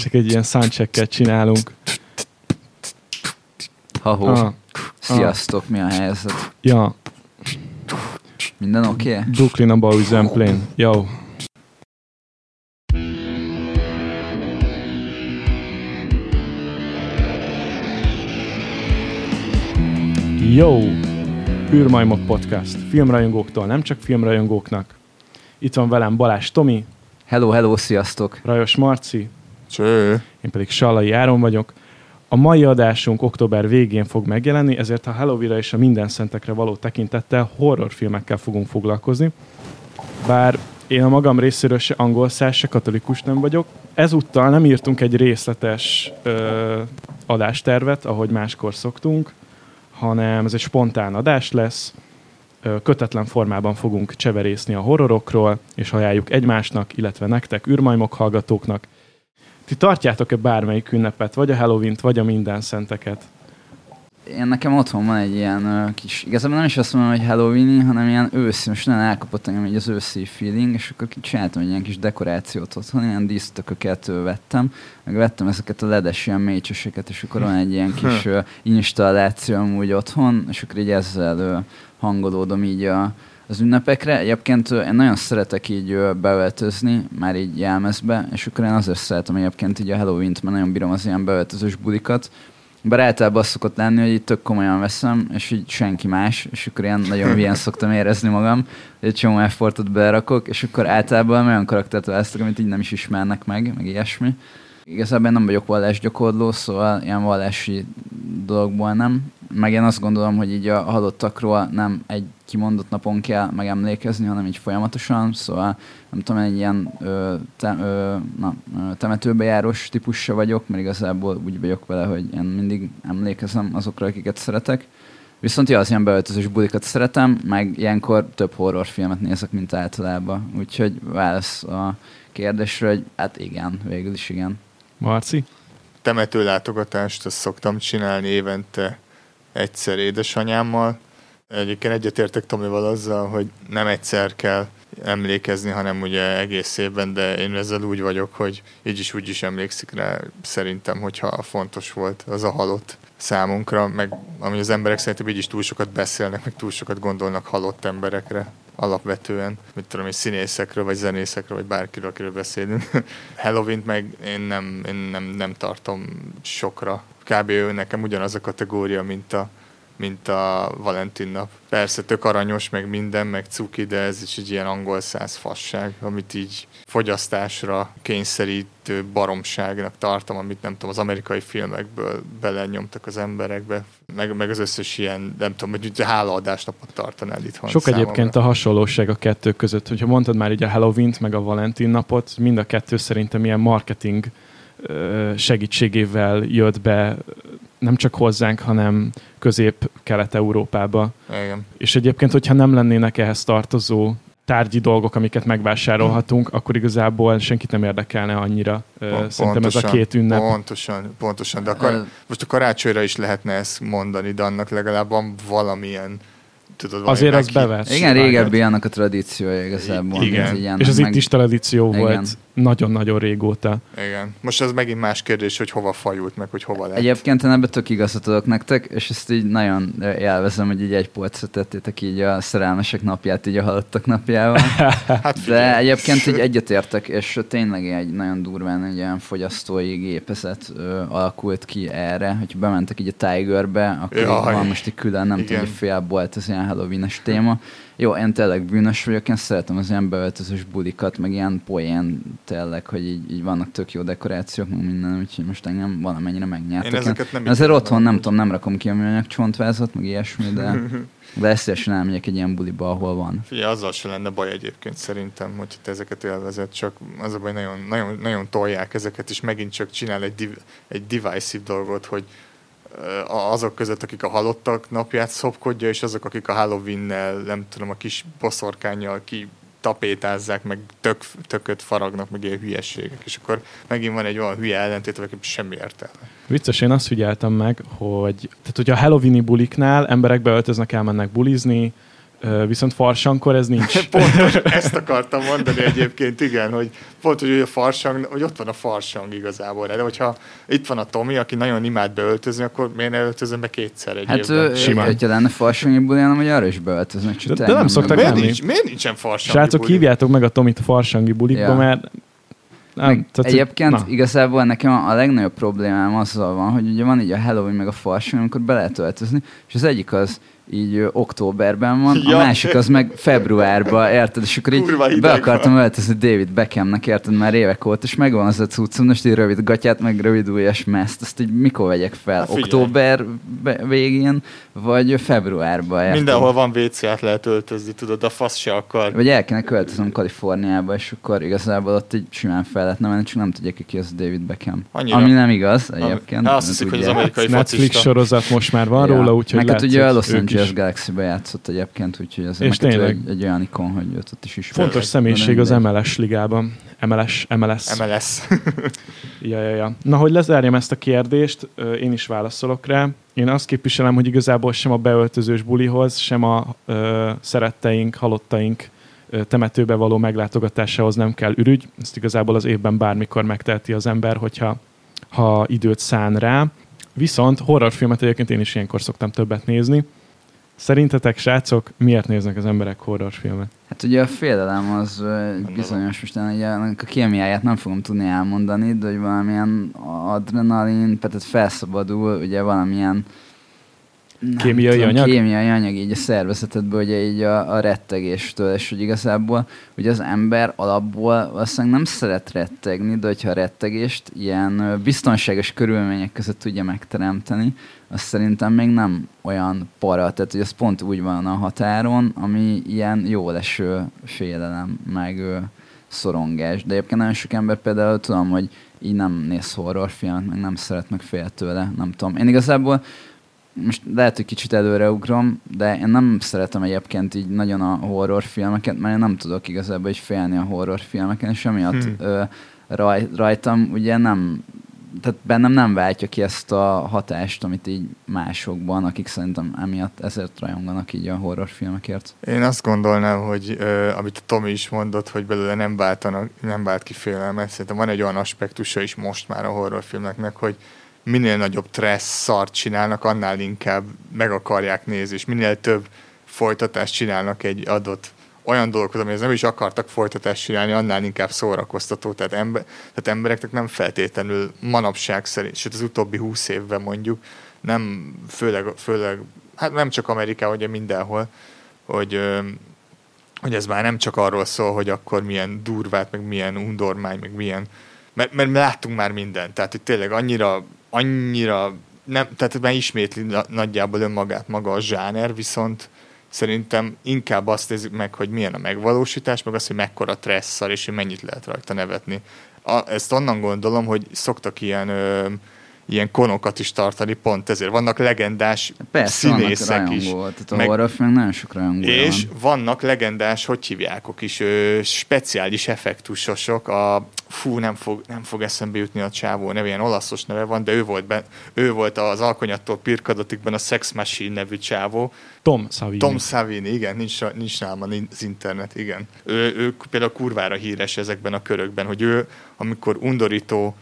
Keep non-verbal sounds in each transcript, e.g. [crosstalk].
Csak egy ilyen soundchecket csinálunk. Ha-ho. Ah, Sziasztok, mi a helyzet? ja, Minden oké? Okay? Brooklyn a Boys and Plane. Yo. Yo! űrmajmok Podcast. Filmrajongóktól, nem csak filmrajongóknak. Itt van velem Balázs Tomi, Hello, hello, sziasztok. Rajos Marci, Cső. én pedig Sallai Áron vagyok. A mai adásunk október végén fog megjelenni, ezért a Halloween-ra és a minden szentekre való tekintettel horrorfilmekkel fogunk foglalkozni. Bár én a magam részéről se angol száz, se katolikus nem vagyok. Ezúttal nem írtunk egy részletes ö, adástervet, ahogy máskor szoktunk, hanem ez egy spontán adás lesz. Ö, kötetlen formában fogunk cseverészni a horrorokról, és ajánljuk egymásnak, illetve nektek, űrmajmok hallgatóknak. Ti tartjátok-e bármelyik ünnepet, vagy a Halloween-t, vagy a minden szenteket? Én nekem otthon van egy ilyen ö, kis, igazából nem is azt mondom, hogy Halloween, hanem ilyen őszi, most nagyon elkapott engem így az őszi feeling, és akkor csináltam egy ilyen kis dekorációt otthon, ilyen dísztököket vettem, meg vettem ezeket a ledes ilyen mécseseket, és akkor van egy ilyen kis ö, installáció amúgy otthon, és akkor így ezzel ö, hangolódom így a, az ünnepekre. Egyébként én nagyon szeretek így beöltözni, már így jelmezbe, és akkor én azért szeretem egyébként így a Halloween-t, mert nagyon bírom az ilyen beöltözős bulikat. Bár általában az szokott lenni, hogy így tök komolyan veszem, és így senki más, és akkor ilyen nagyon hülyen [laughs] szoktam érezni magam, hogy egy csomó effortot berakok, és akkor általában olyan karaktert választok, amit így nem is ismernek meg, meg ilyesmi. Igazából én nem vagyok vallásgyakorló, szóval ilyen vallási dologból nem. Meg én azt gondolom, hogy így a halottakról nem egy kimondott napon kell megemlékezni, hanem így folyamatosan, szóval nem tudom, egy ilyen ö, te, ö, na, ö, temetőbejárós típusa vagyok, mert igazából úgy vagyok vele, hogy én mindig emlékezem azokra, akiket szeretek. Viszont ja, az ilyen beöltözős bulikat szeretem, meg ilyenkor több horrorfilmet nézek, mint általában. Úgyhogy válasz a kérdésre, hogy hát igen, végül is igen. Marci? Temetőlátogatást azt szoktam csinálni évente egyszer édesanyámmal. Egyébként egyetértek Tomival azzal, hogy nem egyszer kell emlékezni, hanem ugye egész évben, de én ezzel úgy vagyok, hogy így is úgy is emlékszik rá szerintem, hogyha fontos volt az a halott számunkra, meg ami az emberek szerintem így is túl sokat beszélnek, meg túl sokat gondolnak halott emberekre alapvetően, mit tudom én, színészekről, vagy zenészekről, vagy bárkiről, akiről beszélünk. [laughs] Halloween meg én nem, én nem, nem tartom sokra. Kb. ő nekem ugyanaz a kategória, mint a, mint a Valentin nap. Persze tök aranyos, meg minden, meg cuki, de ez is egy ilyen angol száz fasság, amit így fogyasztásra kényszerítő baromságnak tartom, amit nem tudom, az amerikai filmekből belenyomtak az emberekbe, meg, meg az összes ilyen, nem tudom, hogy hálaadásnapot tartanál itthon Sok számomra. egyébként a hasonlóság a kettő között. Hogyha mondtad már így a Halloween-t, meg a Valentin napot, mind a kettő szerintem ilyen marketing segítségével jött be nem csak hozzánk, hanem közép-kelet-európába. Igen. És egyébként, hogyha nem lennének ehhez tartozó tárgyi dolgok, amiket megvásárolhatunk, akkor igazából senkit nem érdekelne annyira. Pont- Szerintem ez a pontosan, két ünnep. Pontosan, pontosan. De akar, most a karácsonyra is lehetne ezt mondani, de annak legalább van valamilyen, tudod, Azért az bevett. Igen, régebbi annak a tradíciója igazából. Igen. mint ilyen, És ez meg- itt is tradíció Igen. volt nagyon-nagyon régóta. Igen. Most ez megint más kérdés, hogy hova fajult, meg hogy hova lett. Egyébként én ebben tök igazat adok nektek, és ezt így nagyon élvezem, hogy így egy polcra tettétek így a szerelmesek napját, így a halottak napjával. [laughs] hát De egyébként így egyetértek, és tényleg egy nagyon durván egy olyan fogyasztói gépezet ö, alakult ki erre, hogy bementek így a Tigerbe, akkor Jaj. van most egy külön, nem tudom, hogy fél bolt az ilyen halloween téma. Jó, én tényleg bűnös vagyok, én szeretem az ilyen beöltözős bulikat, meg ilyen poén tényleg, hogy így, így vannak tök jó dekorációk, meg minden, úgyhogy most engem valamennyire megnyertek. Én ezeket nem Azért így otthon nem tudom. nem rakom ki a műanyag csontvázat, meg ilyesmi, de, [laughs] de ezt szívesen elmegyek egy ilyen buliba, ahol van. Figyelj, azzal se lenne baj egyébként szerintem, hogy te ezeket élvezed, csak az a baj, nagyon, nagyon, nagyon tolják ezeket, és megint csak csinál egy, div, egy divisive dolgot, hogy azok között, akik a halottak napját szopkodja, és azok, akik a Halloween-nel, nem tudom, a kis boszorkányjal ki tapétázzák, meg tök, tököt faragnak, meg ilyen hülyeségek. És akkor megint van egy olyan hülye ellentét, aki semmi értelme. Vicces, én azt figyeltem meg, hogy tehát, hogy a Halloweeni buliknál emberek beöltöznek, elmennek bulizni, viszont farsankor ez nincs. [laughs] Pontos, ezt akartam mondani egyébként, igen, hogy pont, hogy a farsang, hogy ott van a farsang igazából, de hogyha itt van a Tomi, aki nagyon imád beöltözni, akkor miért ne öltözöm be kétszer egy Hát évben? Simán. hogyha lenne farsangi buli, hanem hogy arra is beöltöznek. csak De- de nem szoktak miért, nincs, miért nincsen farsang? Srácok, hívjátok meg a Tomit a farsangi bulikba, Ja. mert nem, Meg tehát, egyébként na. igazából nekem a legnagyobb problémám azzal van, hogy ugye van így a Halloween meg a farsang, amikor be lehet öltözni, és az egyik az így ö, októberben van, Ja. a másik az meg februárban, érted? És akkor így be akartam öltözni David Beckhamnek, érted? Már évek óta, és megvan az a cuccom, most így rövid gatyát, meg rövid ujjas meszt, azt így mikor vegyek fel? Hát. Október be- végén, vagy februárban, érted? Mindenhol van WC-át lehet öltözni, tudod, a fasz se akar. Vagy el kéne költözöm Kaliforniába, és akkor igazából ott így simán fel lehetne menni, csak nem tudják, ki az David Beckham. Annyira. Ami nem igaz egyébként. Azt nem hiszik, hogy az amerikai Netflix sorozat most már van róla, úgyhogy Meg hát ugye a Los Angeles is. Galaxy-be játszott egyébként, úgyhogy az És tényleg. egy, egy, olyan ikon, hogy őt ott is is Fontos személyiség az MLS ligában. MLS, MLS. MLS. [laughs] Ja, ja, ja. Na, hogy lezárjam ezt a kérdést, én is válaszolok rá. Én azt képviselem, hogy igazából sem a beöltözős bulihoz, sem a ö, szeretteink, halottaink temetőbe való meglátogatásához nem kell ürügy. Ezt igazából az évben bármikor megteheti az ember, hogyha ha időt szán rá. Viszont horrorfilmet egyébként én is ilyenkor szoktam többet nézni. Szerintetek, srácok, miért néznek az emberek horrorfilmet? Hát ugye a félelem az bizonyos, most ugye ennek a kémiáját nem fogom tudni elmondani, de hogy valamilyen adrenalin, tehát felszabadul, ugye valamilyen nem Kémiai tudom, anyag? Kémiai anyag így a szervezetedből, ugye így a, a rettegéstől, és hogy igazából ugye az ember alapból valószínűleg nem szeret rettegni, de hogyha a rettegést ilyen biztonságos körülmények között tudja megteremteni, az szerintem még nem olyan para, tehát hogy az pont úgy van a határon, ami ilyen jó leső félelem, meg szorongás. De egyébként nagyon sok ember például tudom, hogy így nem néz horrorfilmet, meg nem szeret, meg fél tőle, nem tudom. Én igazából most lehet, hogy kicsit előreugrom, de én nem szeretem egyébként így nagyon a horrorfilmeket, mert én nem tudok igazából így félni a horrorfilmeken, és emiatt Hmm. ö, raj, rajtam ugye nem, tehát bennem nem váltja ki ezt a hatást, amit így másokban, akik szerintem emiatt ezért rajonganak így a horrorfilmekért. Én azt gondolnám, hogy uh, amit a Tomi is mondott, hogy belőle nem, váltanak, nem vált ki félelmet. Szerintem van egy olyan aspektusa is most már a horrorfilmeknek, hogy minél nagyobb stressz szart csinálnak, annál inkább meg akarják nézni, és minél több folytatást csinálnak egy adott olyan dolgokhoz, amihez nem is akartak folytatást csinálni, annál inkább szórakoztató. Tehát, ember, tehát embereknek nem feltétlenül manapság szerint, sőt az utóbbi húsz évben mondjuk, nem főleg, főleg hát nem csak Amerikában, ugye mindenhol, hogy, hogy ez már nem csak arról szól, hogy akkor milyen durvát, meg milyen undormány, meg milyen, mert, mert láttunk már mindent, tehát hogy tényleg annyira, annyira nem, tehát már ismétli na- nagyjából önmagát maga a zsáner, viszont szerintem inkább azt nézzük meg, hogy milyen a megvalósítás, meg az, hogy mekkora tresszal, és hogy mennyit lehet rajta nevetni. A, ezt onnan gondolom, hogy szoktak ilyen ö, ilyen konokat is tartani, pont ezért. Vannak legendás Persze, színészek is. tehát a meg- horrorfilm nagyon sok rajongó És van. vannak legendás, hogy hívjákok is, ö, speciális effektusosok, a fú, nem fog, nem fog eszembe jutni a csávó neve, ilyen olaszos neve van, de ő volt, be, ő volt az Alkonyattól Pirkadatikban a Sex Machine nevű csávó. Tom Savini. Tom Savini, igen, nincs, nincs nálam az internet, igen. Ő, ő például kurvára híres ezekben a körökben, hogy ő, amikor undorító,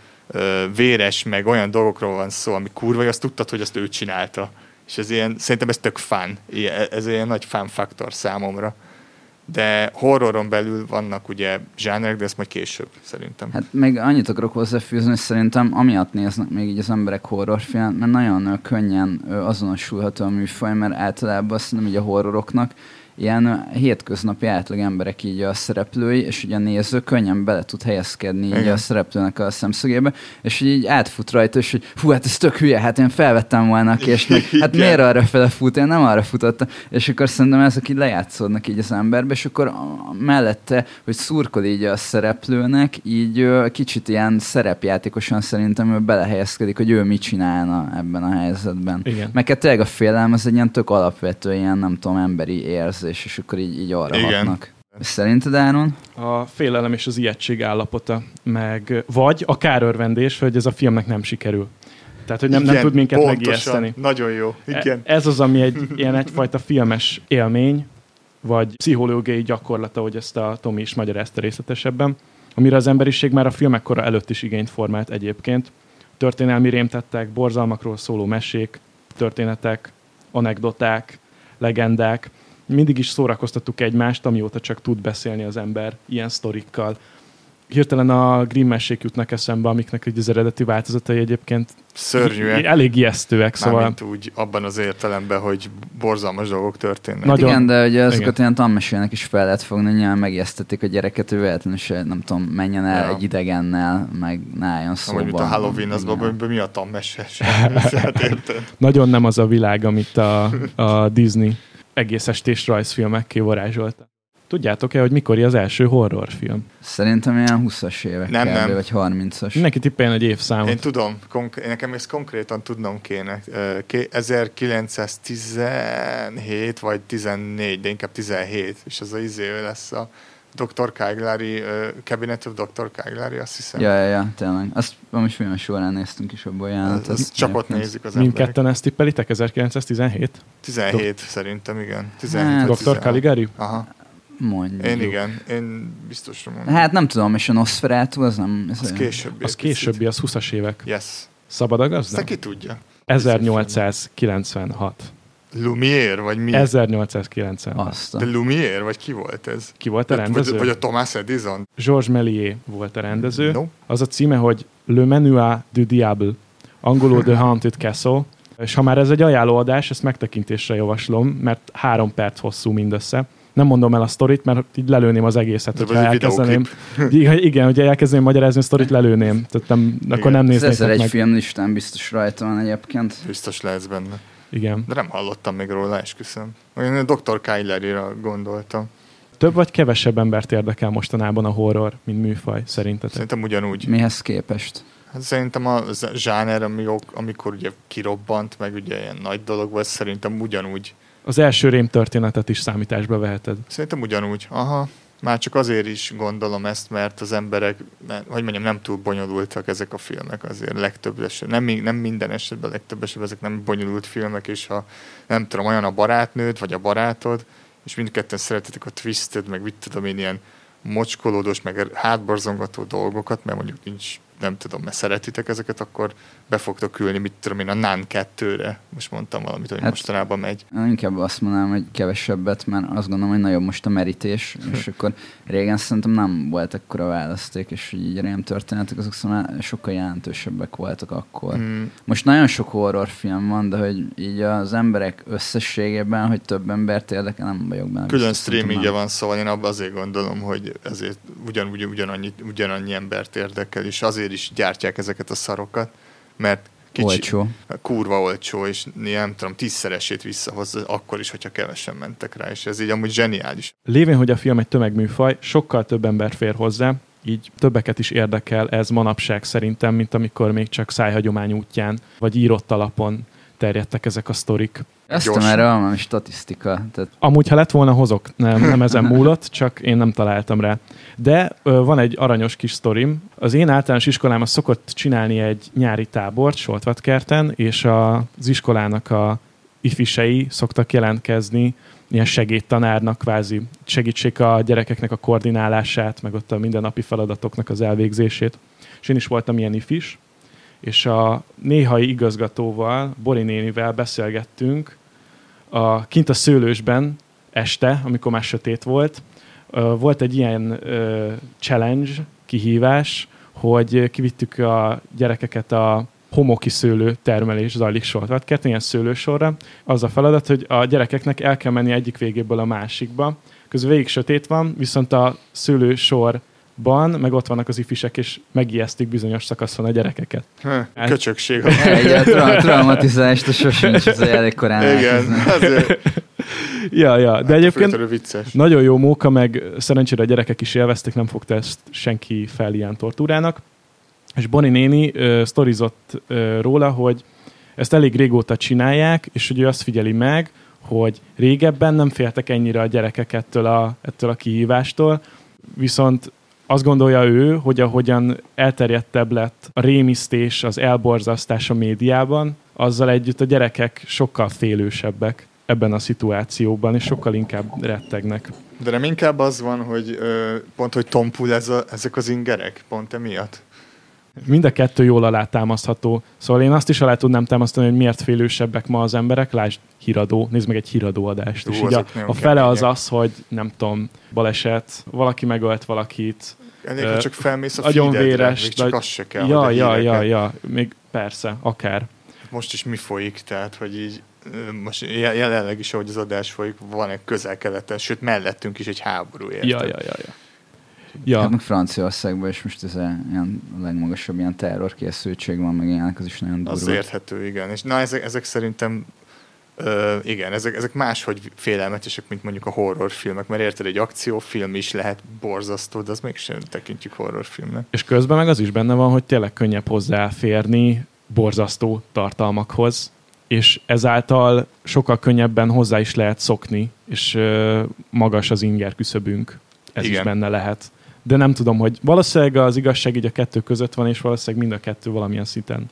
véres, meg olyan dolgokról van szó, ami kurva, azt tudtad, hogy azt ő csinálta. És ez ilyen, szerintem ez tök fán. Ilyen- Ez ilyen nagy fán faktor számomra. De horroron belül vannak ugye zsánerek, de ezt majd később szerintem. Hát még annyit akarok hozzáfűzni, hogy szerintem amiatt néznek még így az emberek horrorfilmet, mert nagyon könnyen azonosulható a műfaj, mert általában szerintem így a horroroknak ilyen hétköznapi átlag emberek így a szereplői, és ugye a néző könnyen bele tud helyezkedni így Igen. a szereplőnek a szemszögébe, és így átfut rajta, és hogy hú, hát ez tök hülye, hát én felvettem volna a kést, meg, hát Igen. miért arra fele fut, én nem arra futottam, és akkor szerintem ezek így lejátszódnak így az emberbe, és akkor mellette, hogy szurkol így a szereplőnek, így kicsit ilyen szerepjátékosan szerintem ő belehelyezkedik, hogy ő mit csinálna ebben a helyzetben. Igen. Meg hát tényleg a félelem az egy ilyen tök alapvető, ilyen nem tudom, emberi érzés, és akkor így, így arra Igen. hatnak. Szerinted, Áron? A félelem és az ijegység állapota, meg vagy a kárörvendés, hogy ez a filmnek nem sikerül. Tehát, hogy nem, nem Igen, tud minket pontosan. megijeszteni. Nagyon jó. Igen. E- Ez az, ami egy ilyen egyfajta filmes élmény, vagy pszichológiai gyakorlata, hogy ezt a Tomi is magyarázta részletesebben, amire az emberiség már a filmek kora előtt is igényt formált egyébként. Történelmi rémtettek, borzalmakról szóló mesék, történetek, anekdoták, legendák. Mindig is szórakoztattuk egymást, amióta csak tud beszélni az ember ilyen sztorikkal hirtelen a Grimm mesék jutnak eszembe, amiknek az eredeti változatai egyébként Szörnyűek. elég ijesztőek, szóval Mármint úgy abban az értelemben, hogy borzalmas dolgok történnek. Nagy- Nagyon. Igen, de ugye azokat Igen. ilyen tanmesélnek is fel lehet fogni, nyilván megijesztették a gyereket, ő véletlenül se, nem tudom, menjen el Ja. egy idegennel, meg ne álljon szóba. Vagy mint a Halloween, az Igen. babban mi a tanmese? [laughs] Hát érted? nagyon nem az a világ, amit a, a Disney egész estés rajzfilmekké varázsolta. Tudjátok-e, hogy mikor az első horrorfilm? Szerintem ilyen 20-as évek Nem, nem. vagy 30-as. Mindenki tippeljen egy évszámot. Én tudom, konk- nekem ezt konkrétan tudnom kéne. Ö, ké- 1917 vagy 14, de inkább 17, és az a izé lesz a Dr. Cagliari, uh, Cabinet of Dr. Cagliari, azt hiszem. Ja, ja, ja, tényleg. Azt most filmes során néztünk is abból jelentet. Ezt csak ott nézik az emberek. Mindketten ezt tippelitek? 1917? 17 szerintem, igen. 17 Hát, Dr. 16. Caligari? Aha. Mondjuk. Én igen, én biztosra mondom. Hát nem tudom, és a Nosferatu az nem... Ez az későbbi. Az későbbi, az 20-as évek. Yes. Szabad a Ezt gazda? ki tudja? 1896. Lumière, vagy mi? 1896. Azt. De Lumière, vagy ki volt ez? Ki volt a Vagy, rendező? vagy a Thomas Edison? Georges Méliès volt a rendező. No? Az a címe, hogy Le Menua du Diable, angolul The Haunted Castle, és ha már ez egy ajánlóadás, ezt megtekintésre javaslom, mert három perc hosszú mindössze. Nem mondom el a sztorit, mert így lelőném az egészet, De hogyha vagy egy elkezdeném. [laughs] Igen, hogyha elkezdeném magyarázni a sztorit, lelőném. Tehát nem, akkor nem Az néznétek ezer egy meg. film listán biztos rajta van egyébként. Biztos lehetsz benne. Igen. De nem hallottam még róla, esküszöm. Én a Dr. Kylerira gondoltam. Több vagy kevesebb embert érdekel mostanában a horror, mint műfaj, szerintetek? Szerintem ugyanúgy. Mihez képest? Hát szerintem a zsáner, ami, amikor ugye kirobbant, meg ugye ilyen nagy dolog volt, szerintem ugyanúgy. Az első rém történetet is számításba veheted. Szerintem ugyanúgy. Aha. Már csak azért is gondolom ezt, mert az emberek, hogy mondjam, nem túl bonyolultak ezek a filmek azért legtöbb esetben. Nem, nem minden esetben, legtöbb esetben ezek nem bonyolult filmek, és ha nem tudom, olyan a barátnőd, vagy a barátod, és mindketten szeretitek a twisted, meg mit tudom én, ilyen mocskolódós, meg hátborzongató dolgokat, mert mondjuk nincs, nem tudom, mert szeretitek ezeket, akkor be fogtok ülni, mit tudom én, a NAN 2-re. Most mondtam valamit, hogy Hát- mostanában megy. Inkább azt mondanám, hogy kevesebbet, mert azt gondolom, hogy nagyobb most a merítés, és akkor régen szerintem nem volt ekkora választék, és így rém történetek, azok szóval sokkal jelentősebbek voltak akkor. Hmm. Most nagyon sok horrorfilm van, de hogy így az emberek összességében, hogy több embert érdekel, nem vagyok benne. Külön streamingje van, szóval én abban azért gondolom, hogy ezért ugyanúgy, ugyanannyi, ugyanannyi embert érdekel, és azért is gyártják ezeket a szarokat, mert kicsi, Olcsó. kurva olcsó, és nem tudom, tízszeresét visszahozza, akkor is, hogyha kevesen mentek rá, és ez így amúgy zseniális. Lévén, hogy a film egy tömegműfaj, sokkal több ember fér hozzá, így többeket is érdekel ez manapság szerintem, mint amikor még csak szájhagyomány útján, vagy írott alapon terjedtek ezek a sztorik. Azt erre van valami statisztika. Tehát Amúgy, ha lett volna, hozok. Nem, nem ezen [laughs] múlott, csak én nem találtam rá. De ö, van egy aranyos kis sztorim. Az én általános iskolám az szokott csinálni egy nyári tábort Soltvatkerten, és a, az iskolának a ifisei szoktak jelentkezni ilyen segédtanárnak kvázi segítsék a gyerekeknek a koordinálását, meg ott a mindennapi feladatoknak az elvégzését. És én is voltam ilyen ifis, és a néhai igazgatóval, Bori nénivel beszélgettünk a, kint a szőlősben este, amikor már sötét volt, volt egy ilyen challenge, kihívás, hogy kivittük a gyerekeket a homoki szőlő termelés zajlik Soltvatkert, ilyen szőlősorra. Az a feladat, hogy a gyerekeknek el kell menni egyik végéből a másikba. Közben végig sötét van, viszont a szőlősorban meg ott vannak az ifisek, és megijesztik bizonyos szakaszon a gyerekeket. Hm, Köcsökség. [laughs] egy a tra- traumatizást, a sosincs, ez elég korán Igen, azért [laughs] Ja, ja, de egyébként föltörő vicces. Nagyon jó móka, meg szerencsére a gyerekek is élvezték, nem fogta ezt senki fel ilyen tortúrának. És Boni néni ö, sztorizott ö, róla, hogy ezt elég régóta csinálják, és hogy ő azt figyeli meg, hogy régebben nem féltek ennyire a gyerekek ettől a, ettől a kihívástól, viszont azt gondolja ő, hogy ahogyan elterjedtebb lett a rémisztés, az elborzasztás a médiában, azzal együtt a gyerekek sokkal félősebbek ebben a szituációban, és sokkal inkább rettegnek. De nem inkább az van, hogy ö, pont, hogy tompul ez a, ezek az ingerek, pont emiatt? Mind a kettő jól alátámasztható. Szóval én azt is alá tudnám támasztani, hogy miért félősebbek ma az emberek. Lásd, híradó, nézd meg egy híradó adást. Hú, és így a, nagyon a fele az az, hogy nem tudom, baleset, valaki megölt valakit, Elég, ha csak felmész a agyon feededre, véres, még csak az se kell, ja, ja, ja, ja, még persze, akár. Most is mi folyik, tehát, hogy így most je- jelenleg is, ahogy az adás folyik, van egy közel-keleten, sőt mellettünk is egy háború, érted? Ja, ja, ja, ja. Ja, Hát meg Franciaországban is most ez a, ilyen a legmagasabb ilyen terrorkészültség van, meg ilyenek, az is nagyon durva. Az érthető, igen. És na, ezek, ezek szerintem Ö, igen, ezek, ezek máshogy félelmetesek, mint mondjuk a horrorfilmek, mert érted, egy akciófilm is lehet borzasztó, de az mégsem tekintjük horrorfilmnek. és közben meg az is benne van, hogy tényleg könnyebb hozzáférni borzasztó tartalmakhoz, és ezáltal sokkal könnyebben hozzá is lehet szokni, és ö, magas az inger küszöbünk. Ez Igen. is benne lehet. De nem tudom, hogy valószínűleg az igazság így a kettő között van, és valószínűleg mind a kettő valamilyen szinten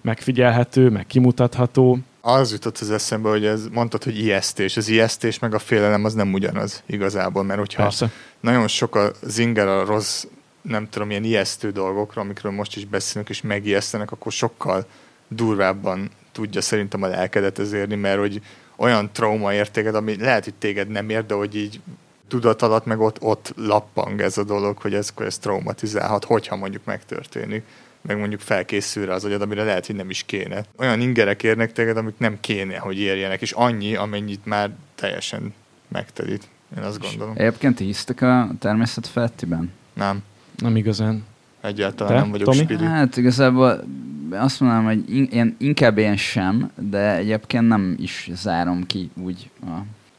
megfigyelhető, meg kimutatható. Az jutott az eszembe, hogy ez, mondtad, hogy ijesztés. Az ijesztés meg a félelem az nem ugyanaz igazából, mert hogyha Persze. nagyon sok az inger a rossz, nem tudom, ilyen ijesztő dolgokra, amikről most is beszélünk, és megijesztenek, akkor sokkal durvábban tudja szerintem a lelkedet ez érni, mert hogy olyan trauma ér téged, ami lehet, hogy téged nem ér, de hogy így tudat alatt meg ott, ott lappang ez a dolog, hogy ez, ez traumatizálhat, hogyha mondjuk megtörténik meg mondjuk felkészül rá az agyad, amire lehet, hogy nem is kéne. Olyan ingerek érnek téged, amik nem kéne, hogy érjenek, és annyi, amennyit már teljesen megterít. Én azt gondolom. Egyébként ti hisztek a természet felettiben? Nem, Nem igazán. egyáltalán Te, nem vagyok Tomi? spiri. Hát igazából azt mondanám, hogy in, én, inkább én sem, de egyébként nem is zárom ki úgy a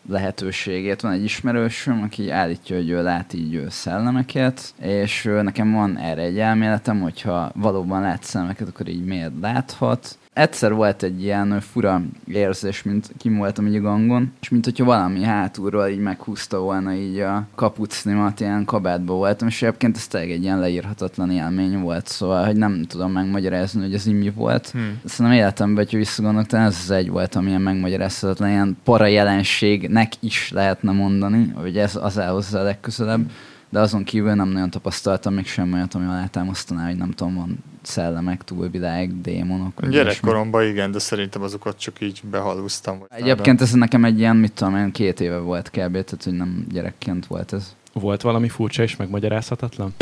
lehetőségét. Van egy ismerősöm, aki állítja, hogy ő lát így szellemeket, és nekem van erre egy elméletem, hogyha valóban lát szellemeket, akkor így miért láthat. Egyszer volt egy ilyen fura érzés, mint kim voltam így a gangon, és mint hogyha valami hátulról így meghúzta volna így a kapucnimat, ilyen kabátba voltam, és egyébként ez tényleg egy ilyen leírhatatlan élmény volt, szóval, hogy nem tudom megmagyarázni, hogy ez így mi volt. Hmm. Szerintem életemben, hogyha visszagondolok, talán ez az egy volt, ami ilyen megmagyarázhatatlan, ilyen para jelenségnek is lehetne mondani, hogy ez az áll hozzá a legközelebb, de azon kívül nem nagyon tapasztaltam még semmi olyat, ami alátámasztaná, hogy nem tudom, van szellemek, túlvilág, démonok. Gyerekkoromban igen, de szerintem azokat csak így behalúztam. Egyébként ez nekem egy ilyen, mit tudom én, két éve volt kb. Tehát, hogy nem gyerekként volt ez. Volt valami furcsa és megmagyarázhatatlan?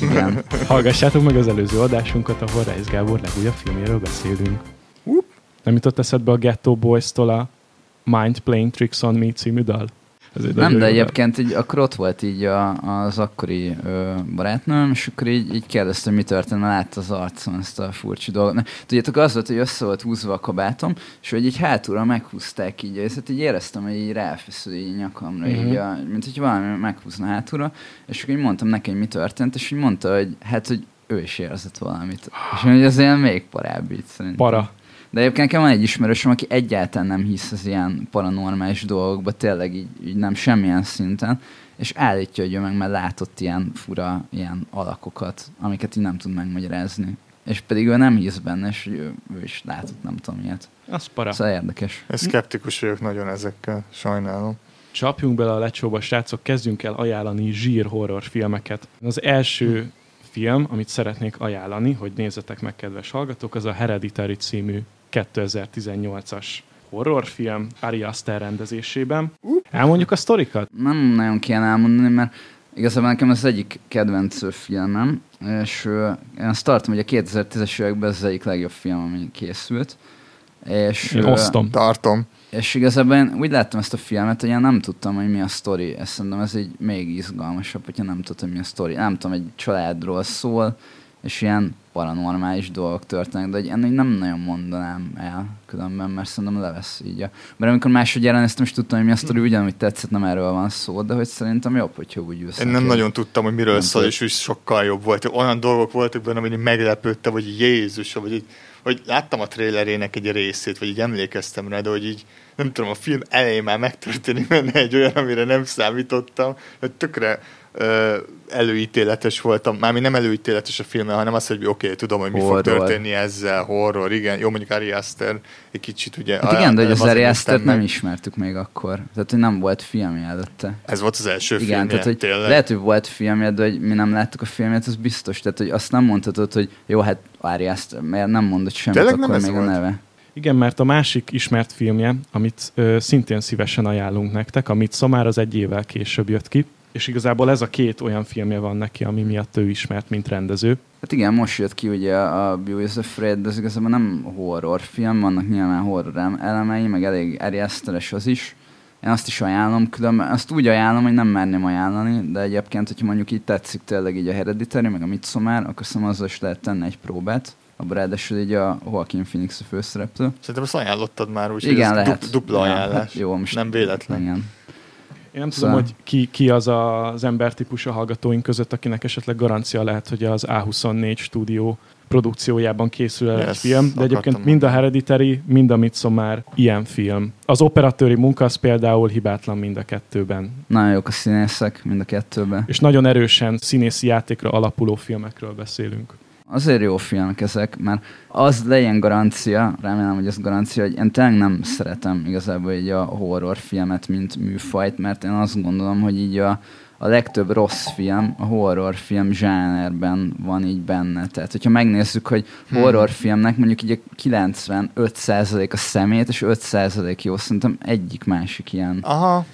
Igen. [laughs] Hallgassátok meg az előző adásunkat, ahol Reis Gábor legújabb filmjéről beszélünk. Nem jutott eszedbe a Ghetto Boys-tól a Mind Playing Tricks on Me című dal? Ez egy Nem, de egyébként így, akkor ott volt így a, az akkori ö, barátnőm, és akkor így, így kérdezte, hogy mi történt, látta az arcon ezt a furcsa dolgot. Na, Tudjátok, az volt, hogy össze volt húzva a kabátom, és hogy így hátulra meghúzták így, és hát így éreztem, hogy így ráfeszül így nyakamra, Mhm. így a, mint hogy valami meghúzna hátulra, és akkor így mondtam neki, hogy mi történt, és így mondta, hogy hát, hogy ő is érzett valamit. És hogy ez ilyen még parább így szerintem. Para. De egyébként nekem van egy ismerősöm, aki egyáltalán nem hisz az ilyen paranormális dolgokba, tényleg így, így nem semmilyen szinten, és állítja, hogy ő meg már látott ilyen fura ilyen alakokat, amiket így nem tud megmagyarázni. És pedig ő nem hisz benne, és ő, ő is látott, nem tudom ilyet. Az para. Szóval érdekes. Én szkeptikus vagyok nagyon ezekkel, sajnálom. Csapjunk bele a lecsóba, srácok, kezdjünk el ajánlani zsír horror filmeket. Az első film, amit szeretnék ajánlani, hogy nézzetek meg, kedves hallgatók, az a Hereditary című 2018-as horrorfilm Ari Aster rendezésében. Elmondjuk a sztorikat? Nem nagyon kéne elmondani, mert igazából nekem ez az egyik kedvenc filmem, és én azt tartom, hogy a 2010-es években ez az egyik legjobb film, ami készült. És, Én osztom. Tartom. És igazából én úgy láttam ezt a filmet, hogy én nem tudtam, hogy mi a sztori. Ezt szerintem ez így még izgalmasabb, hogyha nem tudtam, hogy mi a sztori. Nem tudom, egy családról szól, és ilyen paranormális dolgok történnek, de hogy ennél nem nagyon mondanám el különben, mert szerintem levesz így. A... Mert amikor másodjára néztem, és tudtam, hogy mi a sztori, ugyanúgy tetszett, nem erről van szó, de hogy szerintem jobb, hogyha úgy ülsz. Én nem nagyon tudtam, hogy miről Nem szól, és úgy sokkal jobb volt. Olyan dolgok voltak benne, hogy meglepődtem, hogy Jézus, vagy így, hogy láttam a trailerének egy részét, vagy így emlékeztem rá, de hogy így nem tudom, a film elején már megtörténik benne egy olyan, amire nem számítottam, hogy tökre ö, előítéletes voltam, mármint nem előítéletes a filme, hanem az, hogy oké, okay, tudom, hogy mi horror. fog történni ezzel, horror, igen, jó, mondjuk Ari Aster egy kicsit ugye... Hát igen, de hogy az Ari aster nem ismertük még akkor, tehát hogy nem volt filmje előtte. Ez volt az első igen, filmje, tehát, hogy tényleg. lehet, hogy volt filmje, de hogy mi nem láttuk a filmet, az biztos, tehát hogy azt nem mondhatod, hogy jó, hát Ari Aster, mert nem mondott semmit, tényleg akkor még volt? a neve. Igen, mert a másik ismert filmje, amit ö, szintén szívesen ajánlunk nektek, amit Szomár az egy évvel később jött ki, és igazából ez a két olyan filmje van neki, ami miatt ő ismert, mint rendező. Hát igen, most jött ki ugye a Beauty Afraid, de ez igazából nem horrorfilm, vannak nyilván horror elemei, meg elég erjeszteres az is. Én azt is ajánlom, különben azt úgy ajánlom, hogy nem merném ajánlani, de egyébként, hogyha mondjuk így tetszik tényleg így a Hereditary, meg a Midsommar, akkor szerintem azzal is lehet tenni egy próbát. A ráadásul így a Joaquin Phoenix a főszereplő. Szerintem azt ajánlottad már, úgyhogy igen, lehet. Du- dupla ajánlás. Ja, hát jó, most nem véletlen. Igen. Én nem tudom, hogy ki, ki az a, az embertípus a hallgatóink között, akinek esetleg garancia lehet, hogy az A24 stúdió produkciójában készül el yes, egy film, de egyébként mind a Hereditary, mind a Midsommar ilyen film. Az operatőri munka az például hibátlan mind a kettőben. Nagyon jók a színészek mind a kettőben. És nagyon erősen színészi játékra alapuló filmekről beszélünk. Azért jó filmek ezek, mert az legyen garancia, remélem, hogy ez garancia, hogy én tényleg nem szeretem igazából így a horrorfilmet, mint műfajt, mert én azt gondolom, hogy így a, a legtöbb rossz film a horrorfilm zsánerben van így benne. Tehát, hogyha megnézzük, hogy hmm. horrorfilmnek mondjuk így a 95% a szemét, és 5% jó, szerintem egyik másik ilyen. Aha,